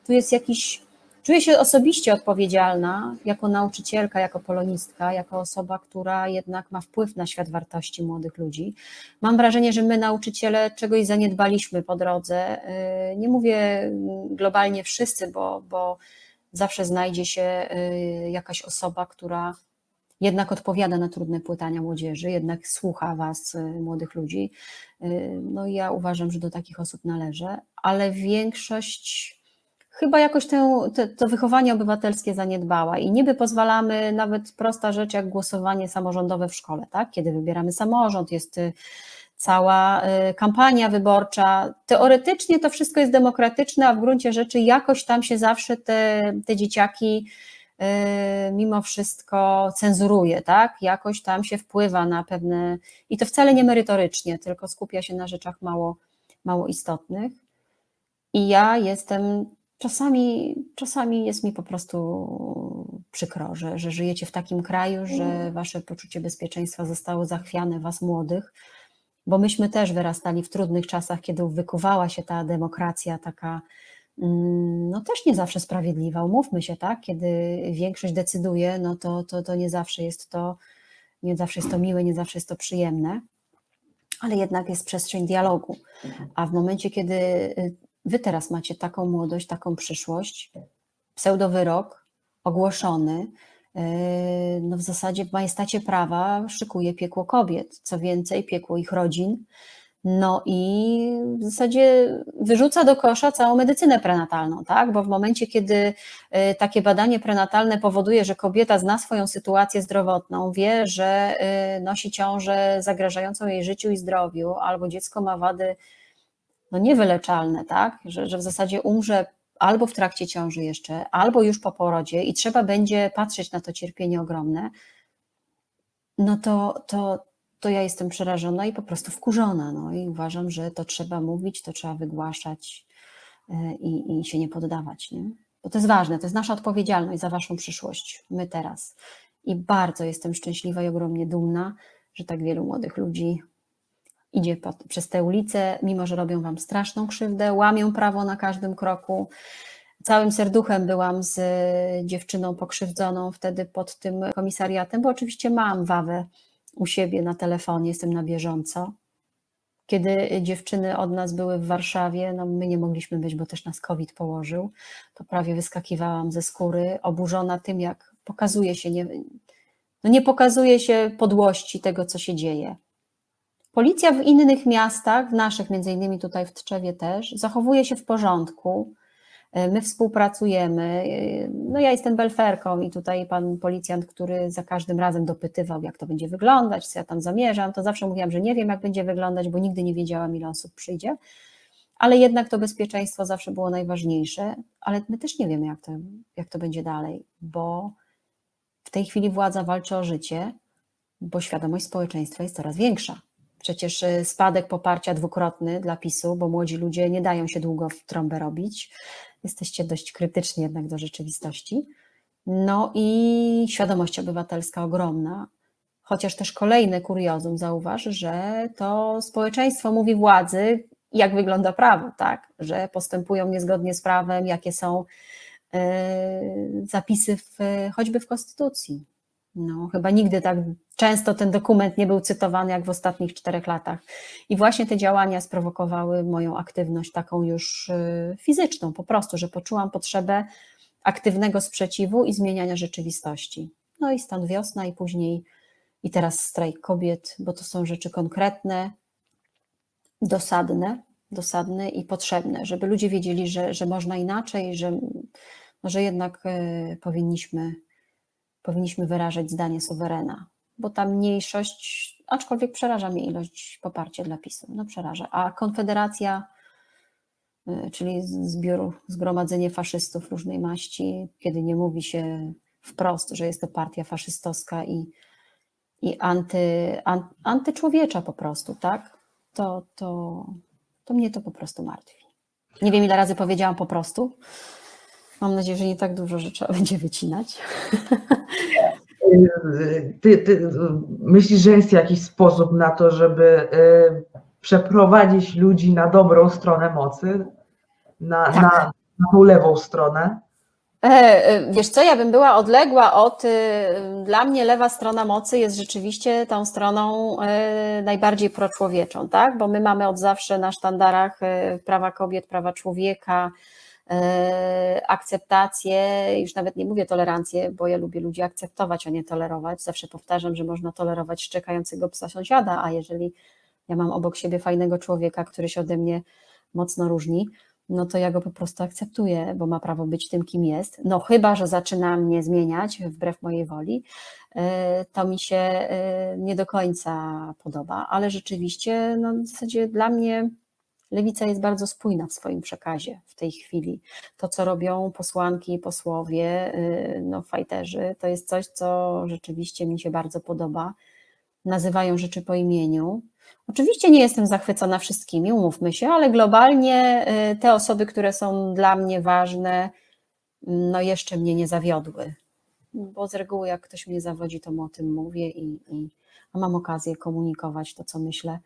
Speaker 3: Tu jest jakiś Czuję się osobiście odpowiedzialna jako nauczycielka, jako polonistka, jako osoba, która jednak ma wpływ na świat wartości młodych ludzi. Mam wrażenie, że my, nauczyciele, czegoś zaniedbaliśmy po drodze. Yy, nie mówię globalnie wszyscy, bo, bo zawsze znajdzie się yy, jakaś osoba, która jednak odpowiada na trudne pytania młodzieży, jednak słucha Was, yy, młodych ludzi. No i ja uważam, że do takich osób należę, ale większość chyba jakoś tę, te, to wychowanie obywatelskie zaniedbała i niby pozwalamy nawet prosta rzecz jak głosowanie samorządowe w szkole, tak? Kiedy wybieramy samorząd, jest y, cała y, kampania wyborcza. Teoretycznie to wszystko jest demokratyczne, a w gruncie rzeczy jakoś tam się zawsze te, te dzieciaki y, mimo wszystko cenzuruje, tak? Jakoś tam się wpływa na pewne i to wcale nie merytorycznie, tylko skupia się na rzeczach mało, mało istotnych. I ja jestem czasami, czasami jest mi po prostu przykro, że, że żyjecie w takim kraju, że
Speaker 2: Mm.
Speaker 3: wasze poczucie bezpieczeństwa zostało zachwiane, was młodych, bo myśmy też wyrastali w trudnych czasach, kiedy wykuwała się ta demokracja taka, mm, no też nie zawsze sprawiedliwa, umówmy się, tak, kiedy większość decyduje, no to, to, to nie zawsze jest to, nie zawsze jest to miłe, nie zawsze jest to przyjemne, ale jednak jest przestrzeń dialogu, a w momencie, kiedy y, Wy teraz macie taką młodość, taką przyszłość, pseudowyrok ogłoszony, yy, no w zasadzie w majestacie prawa szykuje piekło kobiet, co więcej piekło ich rodzin, no i w zasadzie wyrzuca do kosza całą medycynę prenatalną, tak? Bo w momencie, kiedy yy, takie badanie prenatalne powoduje, że kobieta zna swoją sytuację zdrowotną, wie, że yy, nosi ciążę zagrażającą jej życiu i zdrowiu, albo dziecko ma wady no niewyleczalne, tak? Że, że w zasadzie umrze albo w trakcie ciąży jeszcze, albo już po porodzie i trzeba będzie patrzeć na to cierpienie ogromne, no to, to, to ja jestem przerażona i po prostu wkurzona. No i uważam, że to trzeba mówić, to trzeba wygłaszać e, i, i się nie poddawać. Nie? Bo to jest ważne, to jest nasza odpowiedzialność za waszą przyszłość, my teraz. I bardzo jestem szczęśliwa i ogromnie dumna, że tak wielu młodych ludzi idzie przez te ulice, mimo że robią wam straszną krzywdę, łamią prawo na każdym kroku. Całym serduchem byłam z dziewczyną pokrzywdzoną wtedy pod tym komisariatem, bo oczywiście mam wawę u siebie na telefonie, jestem na bieżąco. Kiedy dziewczyny od nas były w Warszawie, no my nie mogliśmy być, bo też nas COVID położył, to prawie wyskakiwałam ze skóry, oburzona tym, jak pokazuje się, nie, no nie pokazuje się podłości tego, co się dzieje Policja w innych miastach, w naszych, między innymi tutaj w Tczewie też, zachowuje się w porządku. E, my współpracujemy. E, No ja jestem belferką i tutaj pan policjant, który za każdym razem dopytywał, jak to będzie wyglądać, co ja tam zamierzam, to zawsze mówiłam, że nie wiem, jak będzie wyglądać, bo nigdy nie wiedziałam, ile osób przyjdzie. Ale jednak to bezpieczeństwo zawsze było najważniejsze, ale my też nie wiemy, jak to, jak to będzie dalej, bo w tej chwili władza walczy o życie, bo świadomość społeczeństwa jest coraz większa. Przecież y, spadek poparcia dwukrotny dla PiSu, bo młodzi ludzie nie dają się długo w trąbę robić. Jesteście dość krytyczni jednak do rzeczywistości. No i świadomość obywatelska ogromna. Chociaż też kolejny kuriozum, zauważ, że to społeczeństwo mówi władzy, jak wygląda prawo, tak? Że postępują niezgodnie z prawem, jakie są y, zapisy w, choćby w Konstytucji. No, chyba nigdy tak często ten dokument nie był cytowany jak w ostatnich czterech latach. I właśnie te działania sprowokowały moją aktywność taką już y, fizyczną, po prostu, że poczułam potrzebę aktywnego sprzeciwu i zmieniania rzeczywistości. No i stąd wiosna, i później, i teraz strajk kobiet, bo to są rzeczy konkretne, dosadne, dosadne i potrzebne, żeby ludzie wiedzieli, że, że można inaczej, że, no, że jednak y, powinniśmy powinniśmy wyrażać zdanie suwerena, bo ta mniejszość, aczkolwiek przeraża mnie ilość poparcia dla PiSu, no przeraża, a Konfederacja, y, czyli zbiór, zgromadzenie faszystów różnej maści, kiedy nie mówi się wprost, że jest to partia faszystowska i, i anty, an, antyczłowiecza po prostu, tak, to, to, to mnie to po prostu martwi. Nie wiem, ile razy powiedziałam po prostu, Mam nadzieję, że nie tak dużo, że trzeba będzie wycinać.
Speaker 2: Ty, ty myślisz, że jest jakiś sposób na to, żeby y, przeprowadzić ludzi na dobrą stronę mocy, na,
Speaker 3: Tak.
Speaker 2: na, na tą lewą stronę?
Speaker 3: E, e, Wiesz co, ja bym była odległa od. y, Dla mnie lewa strona mocy jest rzeczywiście tą stroną e, najbardziej proczłowieczą, tak? Bo my mamy od zawsze na sztandarach prawa kobiet, prawa człowieka, akceptację, już nawet nie mówię tolerancję, bo ja lubię ludzi akceptować, a nie tolerować. Zawsze powtarzam, że można tolerować szczekającego psa sąsiada, a jeżeli ja mam obok siebie fajnego człowieka, który się ode mnie mocno różni, no to ja go po prostu akceptuję, bo ma prawo być tym, kim jest. No chyba, że zaczyna mnie zmieniać wbrew mojej woli, e, to mi się e, nie do końca podoba, ale rzeczywiście no w zasadzie dla mnie lewica jest bardzo spójna w swoim przekazie w tej chwili. To, co robią posłanki i posłowie, e, no fajterzy, to jest coś, co rzeczywiście mi się bardzo podoba. Nazywają rzeczy po imieniu, Oczywiście nie jestem zachwycona wszystkimi, umówmy się, ale globalnie y, te osoby, które są dla mnie ważne, no jeszcze mnie nie zawiodły. Bo z reguły, jak ktoś mnie zawodzi, to mu o tym mówię i, i mam okazję komunikować to, co myślę,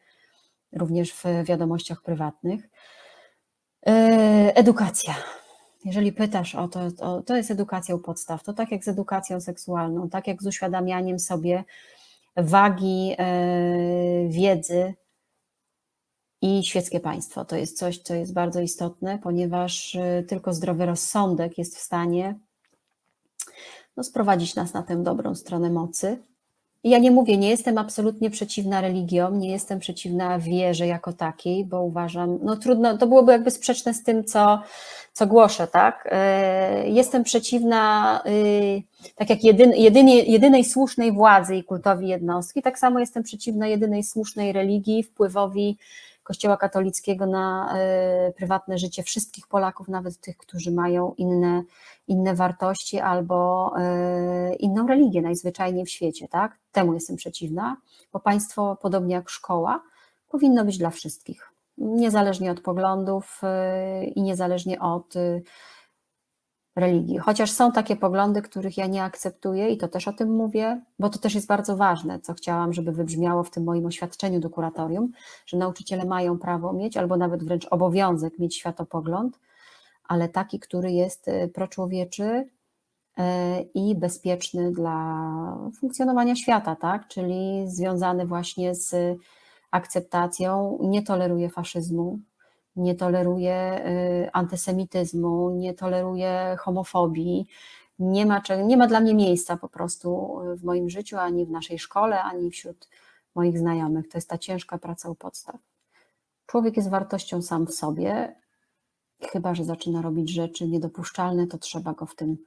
Speaker 3: również w wiadomościach prywatnych. Y, Edukacja. Jeżeli pytasz o to, to, to jest edukacja u podstaw. To tak jak z edukacją seksualną, tak jak z uświadamianiem sobie, wagi e, wiedzy i świeckie państwo. To jest coś, co jest bardzo istotne, ponieważ e, tylko zdrowy rozsądek jest w stanie no, sprowadzić nas na tę dobrą stronę mocy. Ja nie mówię, nie jestem absolutnie przeciwna religiom, nie jestem przeciwna wierze jako takiej, bo uważam, no trudno, to byłoby jakby sprzeczne z tym, co, co głoszę, tak? E, Jestem przeciwna, y, tak jak jedyn, jedynie, jedynej słusznej władzy i kultowi jednostki, tak samo jestem przeciwna jedynej słusznej religii, wpływowi Kościoła katolickiego na y, prywatne życie wszystkich Polaków, nawet tych, którzy mają inne, inne wartości albo y, inną religię najzwyczajniej w świecie, tak? Temu jestem przeciwna, bo państwo, podobnie jak szkoła, powinno być dla wszystkich, niezależnie od poglądów y, i niezależnie od religii. Chociaż są takie poglądy, których ja nie akceptuję i to też o tym mówię, bo to też jest bardzo ważne, co chciałam, żeby wybrzmiało w tym moim oświadczeniu do kuratorium, że nauczyciele mają prawo mieć, albo nawet wręcz obowiązek mieć światopogląd, ale taki, który jest y, proczłowieczy y, i bezpieczny dla funkcjonowania świata, tak? czyli związany właśnie z akceptacją, nie toleruje faszyzmu, nie toleruje y, antysemityzmu, nie toleruje homofobii. Nie ma, nie ma dla mnie miejsca po prostu w moim życiu, ani w naszej szkole, ani wśród moich znajomych, to jest ta ciężka praca u podstaw. Człowiek jest wartością sam w sobie, chyba że zaczyna robić rzeczy niedopuszczalne, to trzeba go w tym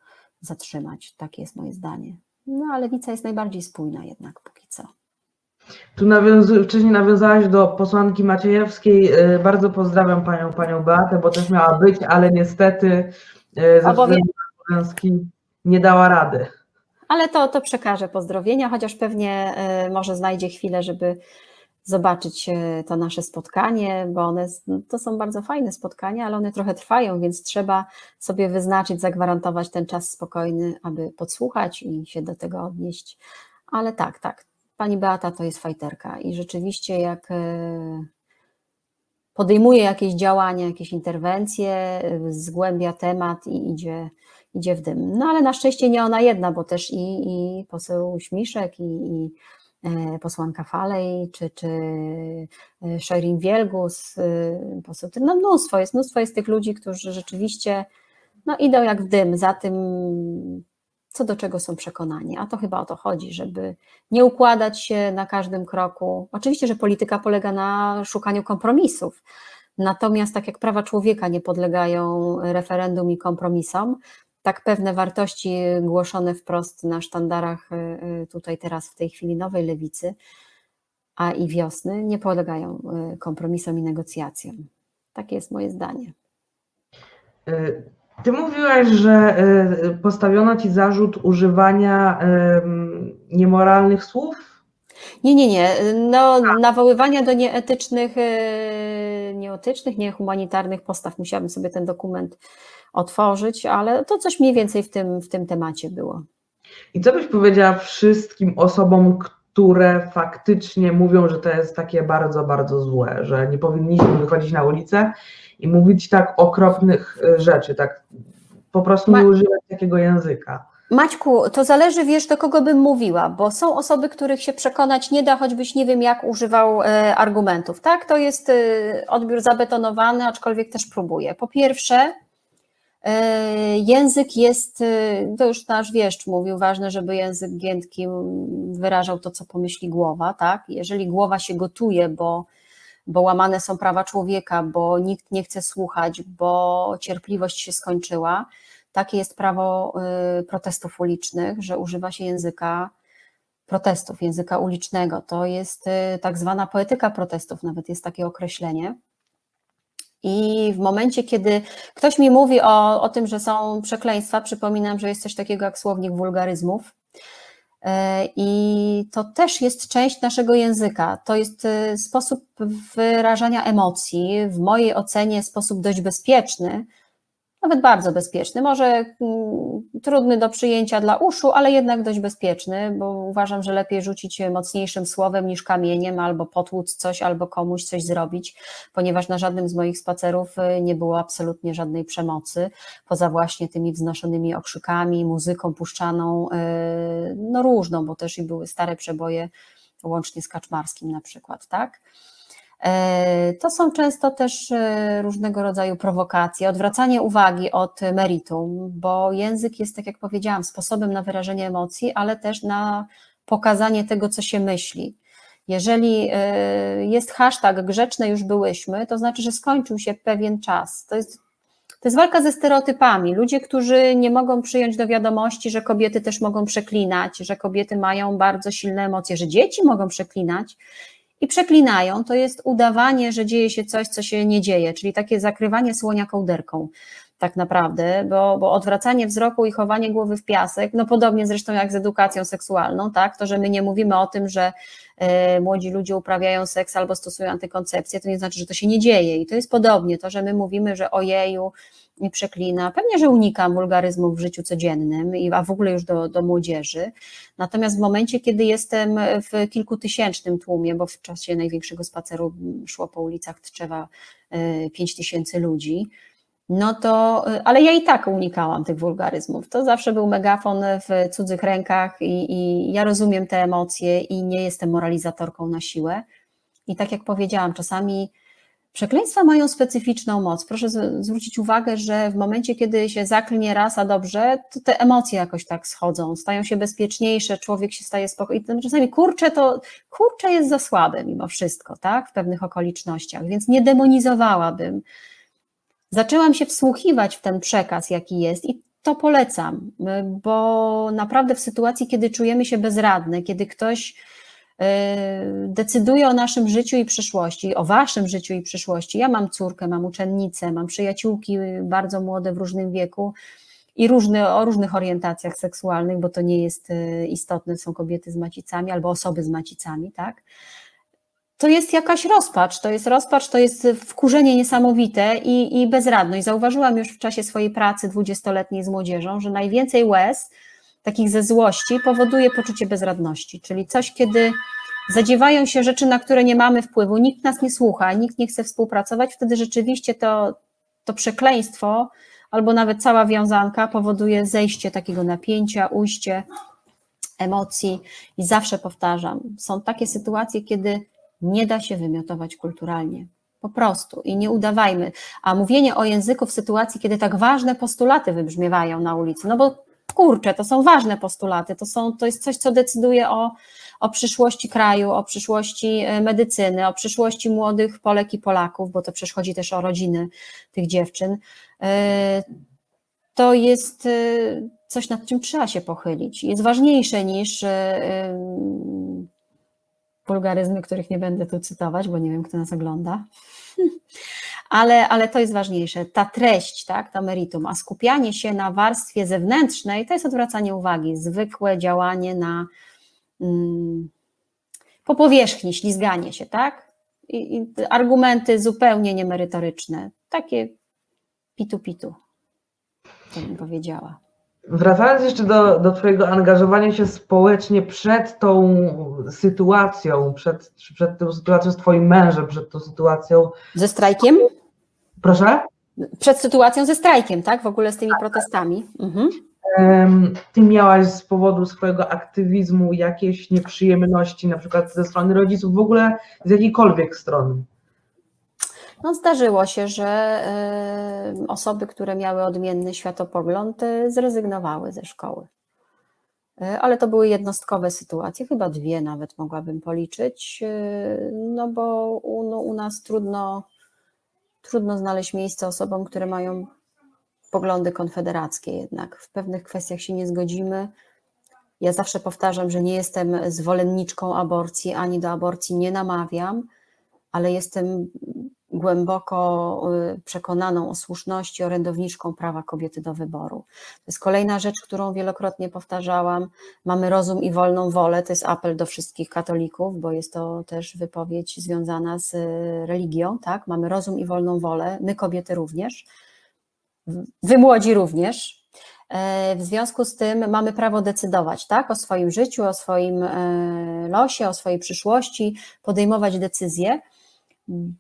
Speaker 3: zatrzymać. Takie jest moje zdanie. No ale lewica jest najbardziej spójna jednak póki co.
Speaker 2: Tu nawiązu- wcześniej nawiązałaś do posłanki Maciejewskiej. E, Bardzo pozdrawiam panią, panią Beatę, bo też miała być, ale niestety e, ze
Speaker 3: Obowiem-
Speaker 2: względu na obowiązki nie dała rady.
Speaker 3: Ale to, to przekażę pozdrowienia, chociaż pewnie e, może znajdzie chwilę, żeby zobaczyć to nasze spotkanie, bo one no, to są bardzo fajne spotkania, ale one trochę trwają, więc trzeba sobie wyznaczyć, zagwarantować ten czas spokojny, aby podsłuchać i się do tego odnieść. Ale tak, tak, pani Beata to jest fajterka i rzeczywiście jak e, podejmuje jakieś działania, jakieś interwencje, e, zgłębia temat i idzie, idzie w dym. No ale na szczęście nie ona jedna, bo też i, i poseł Śmiszek, i, i e, posłanka Falej, czy, czy Sherin Wielgus, poseł, no mnóstwo jest, mnóstwo jest tych ludzi, którzy rzeczywiście no, idą jak w dym za tym, co do czego są przekonani. A to chyba o to chodzi, żeby nie układać się na każdym kroku. Oczywiście, że polityka polega na szukaniu kompromisów. Natomiast tak jak prawa człowieka nie podlegają referendum i kompromisom, tak pewne wartości głoszone wprost na sztandarach y, y, tutaj teraz w tej chwili nowej lewicy, a i wiosny nie podlegają y, kompromisom i negocjacjom. Takie jest moje zdanie.
Speaker 2: Ty mówiłaś, że e, postawiono ci zarzut używania em, niemoralnych słów.
Speaker 3: Nie, nie, nie. No, nawoływania do nieetycznych, e, nieetycznych, niehumanitarnych postaw. Musiałabym sobie ten dokument otworzyć, ale to coś mniej więcej w tym, w tym temacie było.
Speaker 2: I co byś powiedziała wszystkim osobom, które faktycznie mówią, że to jest takie bardzo, bardzo złe, że nie powinniśmy wychodzić na ulicę i mówić tak okropnych e, rzeczy, tak po prostu nie używać takiego języka.
Speaker 3: Maćku, to zależy, wiesz, do kogo bym mówiła, bo są osoby, których się przekonać nie da, choćbyś nie wiem, jak używał e, argumentów. Tak, to jest e, odbiór zabetonowany, aczkolwiek też próbuję. Po pierwsze, język jest, e, to już nasz wieszcz mówił, ważne, żeby język giętki mm, wyrażał to, co pomyśli głowa, tak? Jeżeli głowa się gotuje, bo, bo łamane są prawa człowieka, bo nikt nie chce słuchać, bo cierpliwość się skończyła, takie jest prawo y, protestów ulicznych, że używa się języka protestów, języka ulicznego. To jest tak zwana poetyka protestów, nawet jest takie określenie. I w momencie, kiedy ktoś mi mówi o, o tym, że są przekleństwa, przypominam, że jest coś takiego jak słownik wulgaryzmów. Y, I to też jest część naszego języka. To jest y, sposób wyrażania emocji, w mojej ocenie sposób dość bezpieczny, nawet bardzo bezpieczny, może mm, trudny do przyjęcia dla uszu, ale jednak dość bezpieczny, bo uważam, że lepiej rzucić mocniejszym słowem niż kamieniem, albo potłuc coś, albo komuś coś zrobić, ponieważ na żadnym z moich spacerów y, nie było absolutnie żadnej przemocy, poza właśnie tymi wznoszonymi okrzykami, muzyką puszczaną, y, no różną, bo też i były stare przeboje, łącznie z Kaczmarskim na przykład, tak? E, To są często też e, różnego rodzaju prowokacje, odwracanie uwagi od meritum, bo język jest, tak jak powiedziałam, sposobem na wyrażenie emocji, ale też na pokazanie tego, co się myśli. Jeżeli e, jest hashtag grzeczne już byłyśmy, to znaczy, że skończył się pewien czas. To jest, to jest walka ze stereotypami. Ludzie, którzy nie mogą przyjąć do wiadomości, że kobiety też mogą przeklinać, że kobiety mają bardzo silne emocje, że dzieci mogą przeklinać i przeklinają, to jest udawanie, że dzieje się coś, co się nie dzieje, czyli takie zakrywanie słonia kołderką tak naprawdę, bo, bo odwracanie wzroku i chowanie głowy w piasek, no podobnie zresztą jak z edukacją seksualną, tak, to, że my nie mówimy o tym, że e, młodzi ludzie uprawiają seks albo stosują antykoncepcję, to nie znaczy, że to się nie dzieje. I to jest podobnie, to, że my mówimy, że ojeju, nie przeklina, pewnie, że unikam wulgaryzmów w życiu codziennym, a w ogóle już do, do młodzieży, Natomiast w momencie, kiedy jestem w kilkutysięcznym tłumie, bo w czasie największego spaceru szło po ulicach Tczewa e, pięć tysięcy ludzi, no to, e, ale ja i tak unikałam tych wulgaryzmów. To zawsze był megafon w cudzych rękach i, i ja rozumiem te emocje i nie jestem moralizatorką na siłę. I tak jak powiedziałam, czasami Przekleństwa mają specyficzną moc. Proszę z- zwrócić uwagę, że w momencie, kiedy się zaklnie raz, a dobrze, to te emocje jakoś tak schodzą, stają się bezpieczniejsze, człowiek się staje spokojny. Czasami kurcze to, kurcze jest za słabe mimo wszystko, tak, w pewnych okolicznościach, więc nie demonizowałabym. Zaczęłam się wsłuchiwać w ten przekaz, jaki jest i to polecam, bo naprawdę w sytuacji, kiedy czujemy się bezradne, kiedy ktoś decyduje o naszym życiu i przyszłości, o waszym życiu i przyszłości. Ja mam córkę, mam uczennicę, mam przyjaciółki bardzo młode w różnym wieku i różne, o różnych orientacjach seksualnych, bo to nie jest y, istotne, są kobiety z macicami albo osoby z macicami, tak? To jest jakaś rozpacz, to jest rozpacz, to jest wkurzenie niesamowite i, i bezradność. Zauważyłam już w czasie swojej pracy dwudziestoletniej z młodzieżą, że najwięcej łez, takich ze złości, powoduje poczucie bezradności, czyli coś, kiedy zadziewają się rzeczy, na które nie mamy wpływu, nikt nas nie słucha, nikt nie chce współpracować, wtedy rzeczywiście to, to przekleństwo albo nawet cała wiązanka powoduje zejście takiego napięcia, ujście emocji i zawsze powtarzam, są takie sytuacje, kiedy nie da się wymiotować kulturalnie. Po prostu i nie udawajmy. A mówienie o języku w sytuacji, kiedy tak ważne postulaty wybrzmiewają na ulicy, no bo kurczę, to są ważne postulaty, to, są, to jest coś, co decyduje o, o przyszłości kraju, o przyszłości e, medycyny, o przyszłości młodych Polek i Polaków, bo to przecież chodzi też o rodziny tych dziewczyn. E, To jest e, coś, nad czym trzeba się pochylić. Jest ważniejsze niż wulgaryzmy, których nie będę tu cytować, bo nie wiem, kto nas ogląda. Ale, ale to jest ważniejsze. Ta treść, tak, to meritum, a skupianie się na warstwie zewnętrznej to jest odwracanie uwagi, zwykłe działanie na mm, po powierzchni, ślizganie się, tak? I, i argumenty zupełnie niemerytoryczne, takie pitu-pitu, to bym powiedziała.
Speaker 2: Wracając jeszcze do, do Twojego angażowania się społecznie przed tą sytuacją, przed, przed tą sytuacją z Twoim mężem, przed tą sytuacją.
Speaker 3: Ze strajkiem?
Speaker 2: Proszę?
Speaker 3: Przed sytuacją ze strajkiem, tak? W ogóle z tymi protestami. Mhm.
Speaker 2: Ty miałaś z powodu swojego aktywizmu jakieś nieprzyjemności, na przykład ze strony rodziców, w ogóle z jakiejkolwiek strony.
Speaker 3: No, zdarzyło się, że y, osoby, które miały odmienny światopogląd, y, zrezygnowały ze szkoły. Y, Ale to były jednostkowe sytuacje, chyba dwie nawet mogłabym policzyć, no bo u, no, u nas trudno, trudno znaleźć miejsce osobom, które mają poglądy konfederackie jednak. W pewnych kwestiach się nie zgodzimy. Ja zawsze powtarzam, że nie jestem zwolenniczką aborcji, ani do aborcji nie namawiam, ale jestem głęboko y, przekonaną o słuszności, orędowniczką prawa kobiety do wyboru. To jest kolejna rzecz, którą wielokrotnie powtarzałam. Mamy rozum i wolną wolę. To jest apel do wszystkich katolików, bo jest to też wypowiedź związana z y, religią. Tak? Mamy rozum i wolną wolę. My, kobiety, również. Wy, młodzi, również. E, W związku z tym mamy prawo decydować tak, o swoim życiu, o swoim e, losie, o swojej przyszłości, podejmować decyzje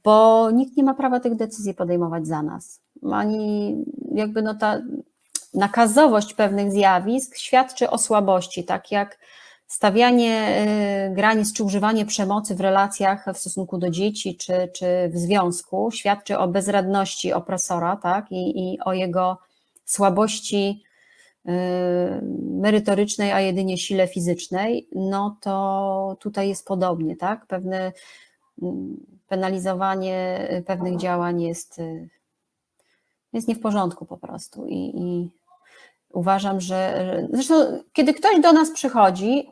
Speaker 3: bo nikt nie ma prawa tych decyzji podejmować za nas. Ani jakby no ta nakazowość pewnych zjawisk świadczy o słabości, tak jak stawianie y, granic czy używanie przemocy w relacjach w stosunku do dzieci czy, czy w związku świadczy o bezradności opresora tak? I, i o jego słabości y, merytorycznej, a jedynie sile fizycznej, no to tutaj jest podobnie, tak? Pewne penalizowanie pewnych działań jest, y, jest nie w porządku po prostu. I, i uważam, że. Zresztą, kiedy ktoś do nas przychodzi,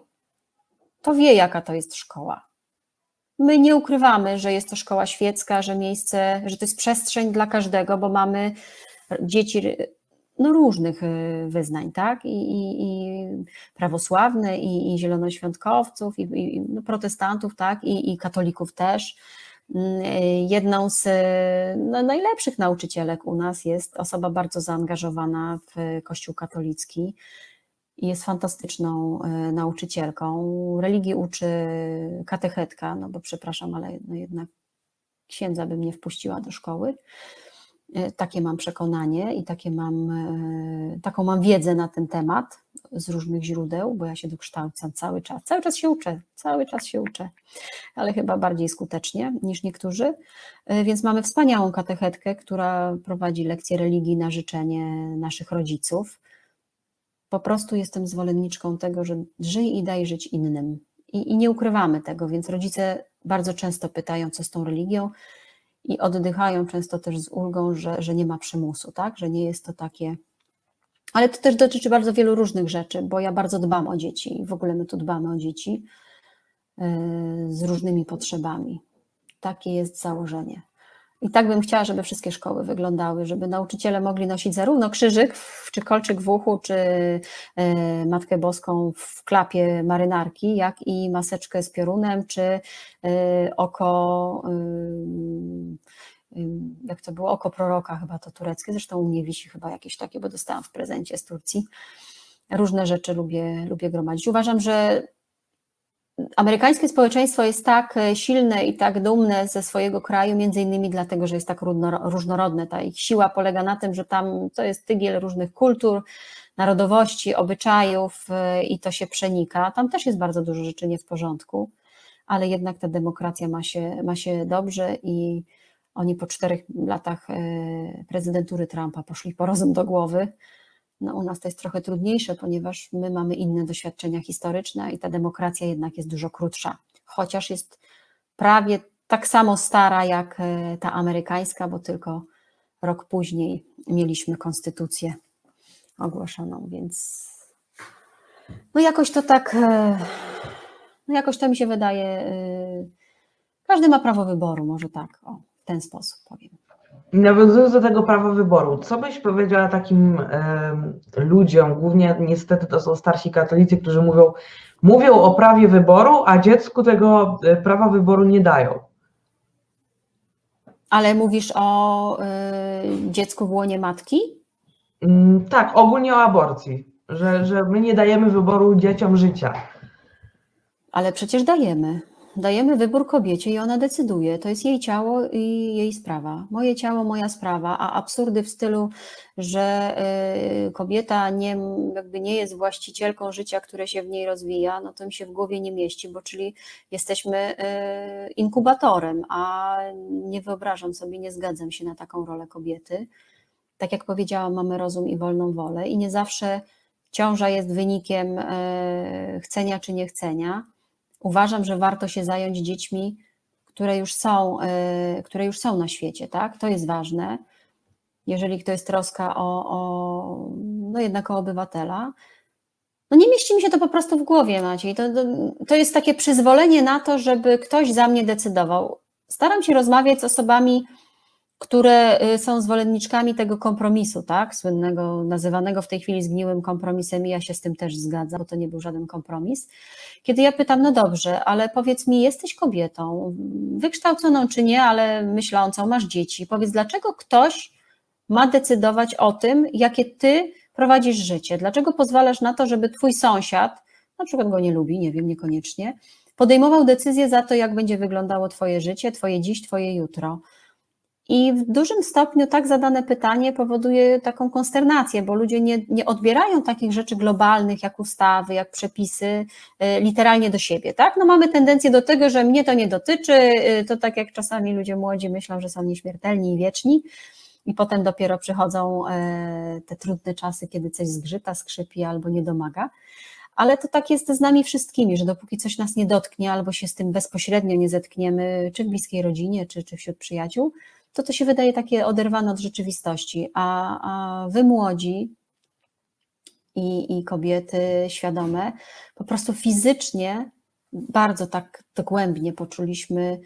Speaker 3: to wie, jaka to jest szkoła. My nie ukrywamy, że jest to szkoła świecka, że miejsce, że to jest przestrzeń dla każdego, bo mamy dzieci no, różnych y, wyznań, tak? I, i, i prawosławne, i, i zielonoświątkowców, i, i no, protestantów, tak? I, i katolików też. Mm, Jedną z no, najlepszych nauczycielek u nas jest osoba bardzo zaangażowana w Kościół katolicki jest fantastyczną nauczycielką. Religii uczy katechetka, no bo przepraszam, ale no jednak księdza bym nie wpuściła do szkoły. E, takie mam przekonanie i takie mam, e, taką mam wiedzę na ten temat z różnych źródeł, bo ja się dokształcam cały czas. Cały czas się uczę, cały czas się uczę, ale chyba bardziej skutecznie niż niektórzy. E, więc mamy wspaniałą katechetkę, która prowadzi lekcje religii na życzenie naszych rodziców. Po prostu jestem zwolenniczką tego, że żyj i daj żyć innym. I, I nie ukrywamy tego, więc rodzice bardzo często pytają, co z tą religią i oddychają często też z ulgą, że, że nie ma przymusu, tak? że nie jest to takie. Ale to też dotyczy bardzo wielu różnych rzeczy, bo ja bardzo dbam o dzieci i w ogóle my tu dbamy o dzieci yy, z różnymi potrzebami. Takie jest założenie. I tak bym chciała, żeby wszystkie szkoły wyglądały, żeby nauczyciele mogli nosić zarówno krzyżyk, czy kolczyk w uchu, czy e, Matkę Boską w klapie marynarki, jak i maseczkę z piorunem, czy e, oko, jak to było, oko proroka, chyba to tureckie, zresztą u mnie wisi chyba jakieś takie, bo dostałam w prezencie z Turcji. Różne rzeczy lubię, lubię gromadzić. Uważam, że amerykańskie społeczeństwo jest tak e, silne i tak dumne ze swojego kraju, między innymi dlatego, że jest tak różnorodne. Ta ich siła polega na tym, że tam to jest tygiel różnych kultur, narodowości, obyczajów e, i to się przenika. Tam też jest bardzo dużo rzeczy nie w porządku, ale jednak ta demokracja ma się, ma się dobrze i oni po czterech latach e, prezydentury Trumpa poszli po rozum do głowy no, u nas to jest trochę trudniejsze, ponieważ my mamy inne doświadczenia historyczne i ta demokracja jednak jest dużo krótsza, chociaż jest prawie tak samo stara jak e, ta amerykańska, bo tylko rok później mieliśmy konstytucję ogłoszoną, więc no jakoś to tak, e, no jakoś to mi się wydaje, e, każdy ma prawo wyboru, może tak, o, w ten sposób powiem.
Speaker 2: Nawiązując do tego prawa wyboru, co byś powiedziała takim y, ludziom, głównie niestety to są starsi katolicy, którzy mówią, mówią o prawie wyboru, a dziecku tego e, prawa wyboru nie dają?
Speaker 3: Ale mówisz o y, dziecku w łonie matki?
Speaker 2: Mm, tak, ogólnie o aborcji, że, że my nie dajemy wyboru dzieciom życia.
Speaker 3: Ale przecież dajemy. Dajemy wybór kobiecie i ona decyduje. To jest jej ciało i jej sprawa. Moje ciało, moja sprawa, a absurdy w stylu, że y, kobieta nie, jakby nie jest właścicielką życia, które się w niej rozwija, no to mi się w głowie nie mieści, bo czyli jesteśmy y, inkubatorem, a nie wyobrażam sobie, nie zgadzam się na taką rolę kobiety. Tak jak powiedziałam, mamy rozum i wolną wolę i nie zawsze ciąża jest wynikiem y, chcenia czy niechcenia uważam, że warto się zająć dziećmi, które już są, y, które już są na świecie, tak? To jest ważne. Jeżeli to jest troska o, o no jednak o obywatela, no nie mieści mi się to po prostu w głowie, Maciej. To, to, to jest takie przyzwolenie na to, żeby ktoś za mnie decydował. Staram się rozmawiać z osobami, które y, są zwolenniczkami tego kompromisu, tak, słynnego, nazywanego w tej chwili zgniłym kompromisem i ja się z tym też zgadzam, bo to nie był żaden kompromis. Kiedy ja pytam, no dobrze, ale powiedz mi, jesteś kobietą, wykształconą czy nie, ale myślącą, masz dzieci, powiedz, dlaczego ktoś ma decydować o tym, jakie ty prowadzisz życie? Dlaczego pozwalasz na to, żeby twój sąsiad, na przykład go nie lubi, nie wiem, niekoniecznie, podejmował decyzję za to, jak będzie wyglądało twoje życie, twoje dziś, twoje jutro? I w dużym stopniu tak zadane pytanie powoduje taką konsternację, bo ludzie nie, nie odbierają takich rzeczy globalnych, jak ustawy, jak przepisy, y, literalnie do siebie. Tak? No mamy tendencję do tego, że mnie to nie dotyczy, y, to tak jak czasami ludzie młodzi myślą, że są nieśmiertelni i wieczni, i potem dopiero przychodzą e, te trudne czasy, kiedy coś zgrzyta, skrzypi albo nie domaga. Ale to tak jest z nami wszystkimi, że dopóki coś nas nie dotknie, albo się z tym bezpośrednio nie zetkniemy, czy w bliskiej rodzinie, czy, czy wśród przyjaciół, to to się wydaje takie oderwane od rzeczywistości. A, a wy młodzi i, i kobiety świadome, po prostu fizycznie bardzo tak dogłębnie poczuliśmy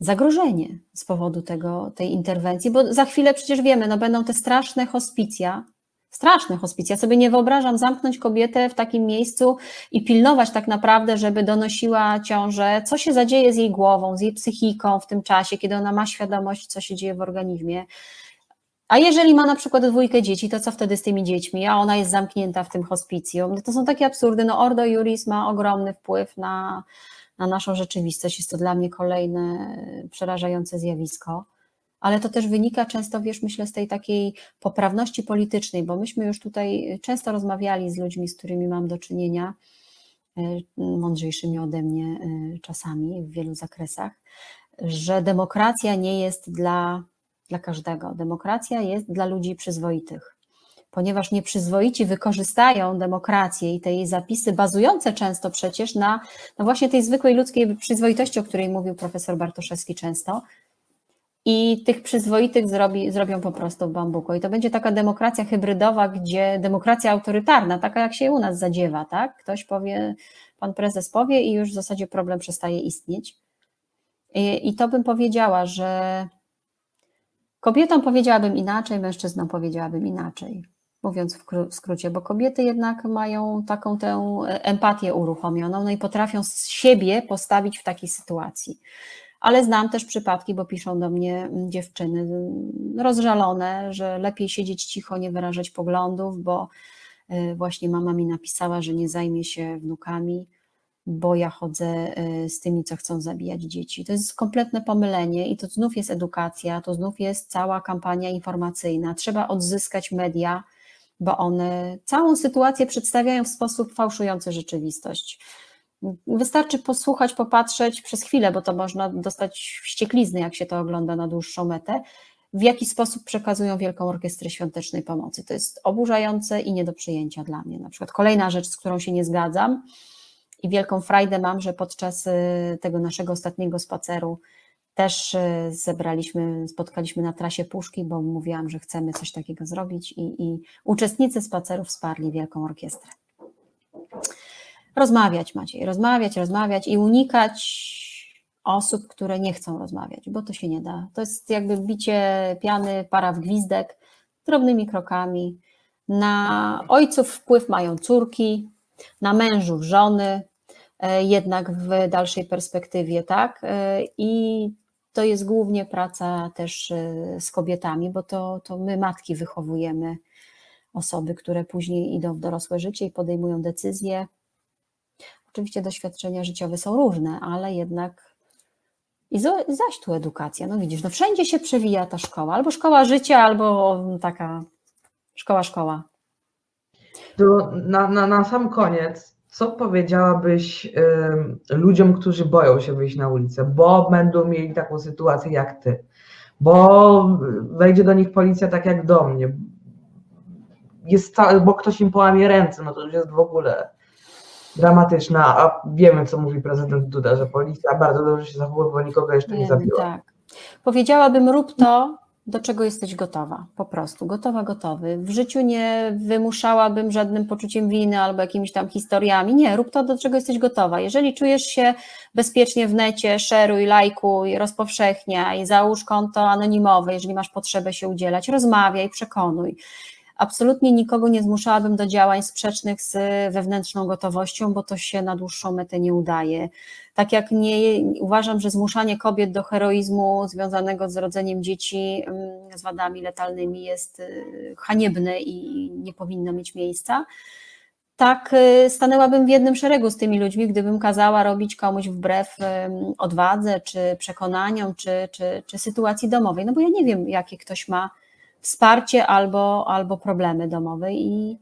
Speaker 3: zagrożenie z powodu tego, tej interwencji, bo za chwilę przecież wiemy, no będą te straszne hospicja, straszne hospicja. Ja sobie nie wyobrażam zamknąć kobietę w takim miejscu i pilnować tak naprawdę, żeby donosiła ciążę, co się zadzieje z jej głową, z jej psychiką w tym czasie, kiedy ona ma świadomość, co się dzieje w organizmie. A jeżeli ma na przykład dwójkę dzieci, to co wtedy z tymi dziećmi? A ona jest zamknięta w tym hospicjum. To są takie absurdy. No Ordo Juris ma ogromny wpływ na, na naszą rzeczywistość. Jest to dla mnie kolejne przerażające zjawisko. Ale to też wynika często, wiesz, myślę, z tej takiej poprawności politycznej, bo myśmy już tutaj często rozmawiali z ludźmi, z którymi mam do czynienia, e, mądrzejszymi ode mnie e, czasami w wielu zakresach, że demokracja nie jest dla, dla każdego. Demokracja jest dla ludzi przyzwoitych. Ponieważ nieprzyzwoici wykorzystają demokrację i te jej zapisy, bazujące często przecież na, na właśnie tej zwykłej ludzkiej przyzwoitości, o której mówił profesor Bartoszewski często, i tych przyzwoitych zrobi, zrobią po prostu bambuko. I to będzie taka demokracja hybrydowa, gdzie demokracja autorytarna, taka jak się u nas zadziewa, tak? Ktoś powie, pan prezes powie i już w zasadzie problem przestaje istnieć. I, i to bym powiedziała, że kobietom powiedziałabym inaczej, mężczyznom powiedziałabym inaczej. Mówiąc w skrócie, bo kobiety jednak mają taką tę empatię uruchomioną, no i potrafią siebie postawić w takiej sytuacji ale znam też przypadki, bo piszą do mnie mm, dziewczyny mm, rozżalone, że lepiej siedzieć cicho, nie wyrażać poglądów, bo y, właśnie mama mi napisała, że nie zajmie się wnukami, bo ja chodzę y, z tymi, co chcą zabijać dzieci. To jest kompletne pomylenie i to znów jest edukacja, to znów jest cała kampania informacyjna. Trzeba odzyskać media, bo one całą sytuację przedstawiają w sposób fałszujący rzeczywistość. Wystarczy posłuchać, popatrzeć przez chwilę, bo to można dostać wścieklizny, jak się to ogląda na dłuższą metę, w jaki sposób przekazują Wielką Orkiestrę Świątecznej Pomocy. To jest oburzające i nie do przyjęcia dla mnie. Na przykład kolejna rzecz, z którą się nie zgadzam i wielką frajdę mam, że podczas y, tego naszego ostatniego spaceru też y, zebraliśmy, spotkaliśmy na trasie Puszki, bo mówiłam, że chcemy coś takiego zrobić i, i uczestnicy spaceru wsparli Wielką Orkiestrę rozmawiać, Maciej, rozmawiać, rozmawiać i unikać osób, które nie chcą rozmawiać, bo to się nie da. To jest jakby bicie piany, para w gwizdek, drobnymi krokami. Na ojców wpływ mają córki, na mężów żony, e, jednak w dalszej perspektywie, tak? E, I to jest głównie praca też e, z kobietami, bo to, to my, matki, wychowujemy osoby, które później idą w dorosłe życie i podejmują decyzje Oczywiście doświadczenia życiowe są różne, ale jednak i zaś tu edukacja. No widzisz, no wszędzie się przewija ta szkoła, albo szkoła życia, albo taka szkoła, szkoła.
Speaker 2: To na, na, na sam koniec, co powiedziałabyś y, ludziom, którzy boją się wyjść na ulicę, bo będą mieli taką sytuację jak ty, bo wejdzie do nich policja tak jak do mnie, jest bo ktoś im połamie ręce, no to już jest w ogóle dramatyczna, a wiemy, co mówi prezydent Duda, że policja bardzo dobrze się zachowuje, bo nikogo jeszcze wiemy, nie zabiła. Tak.
Speaker 3: Powiedziałabym, rób to, do czego jesteś gotowa, po prostu, gotowa, gotowy. W życiu nie wymuszałabym żadnym poczuciem winy albo jakimiś tam historiami, nie, rób to, do czego jesteś gotowa. Jeżeli czujesz się bezpiecznie w necie, szeruj, lajkuj, rozpowszechniaj, załóż konto anonimowe, jeżeli masz potrzebę się udzielać, rozmawiaj, przekonuj. Absolutnie nikogo nie zmuszałabym do działań sprzecznych z wewnętrzną gotowością, bo to się na dłuższą metę nie udaje. Tak jak nie uważam, że zmuszanie kobiet do heroizmu związanego z rodzeniem dzieci mm, z wadami letalnymi jest y, haniebne i nie powinno mieć miejsca tak y, stanęłabym w jednym szeregu z tymi ludźmi, gdybym kazała robić komuś wbrew odwadze, czy przekonaniom, czy, czy, czy sytuacji domowej. No bo ja nie wiem, jakie ktoś ma wsparcie albo, albo problemy domowe i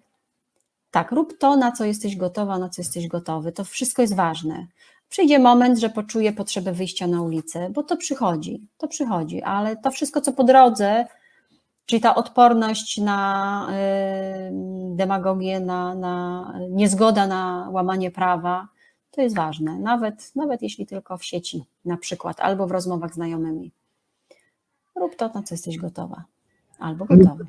Speaker 3: tak, rób to, na co jesteś gotowa, na co jesteś gotowy. To wszystko jest ważne. Przyjdzie moment, że poczuję potrzebę wyjścia na ulicę, bo to przychodzi, to przychodzi, ale to wszystko, co po drodze, czyli ta odporność na demagogię, na, na niezgoda na łamanie prawa, to jest ważne, nawet, nawet jeśli tylko w sieci na przykład, albo w rozmowach z znajomymi. Rób to, na co jesteś gotowa albo gotowy.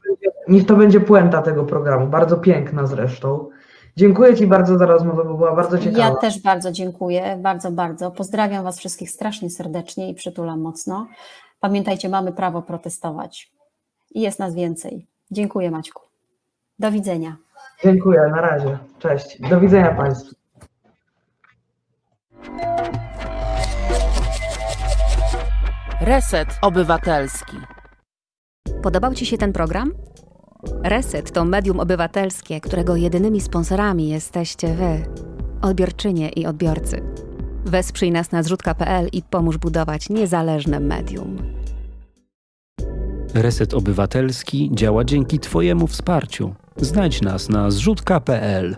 Speaker 2: Niech to będzie puenta tego programu, bardzo piękna zresztą. Dziękuję Ci bardzo za rozmowę, bo była bardzo ciekawa.
Speaker 3: Ja też bardzo dziękuję, bardzo, bardzo. Pozdrawiam Was wszystkich strasznie serdecznie i przytulam mocno. Pamiętajcie, mamy prawo protestować i jest nas więcej. Dziękuję Maćku. Do widzenia.
Speaker 2: Dziękuję, na razie. Cześć. Do widzenia Państwu.
Speaker 1: Reset Obywatelski.
Speaker 4: Podobał Ci się ten program? Reset to medium obywatelskie, którego jedynymi sponsorami jesteście Wy, odbiorczynie i odbiorcy. Wesprzyj nas na zrzutka.pl i pomóż budować niezależne medium.
Speaker 5: Reset Obywatelski działa dzięki Twojemu wsparciu. Znajdź nas na zrzutka.pl.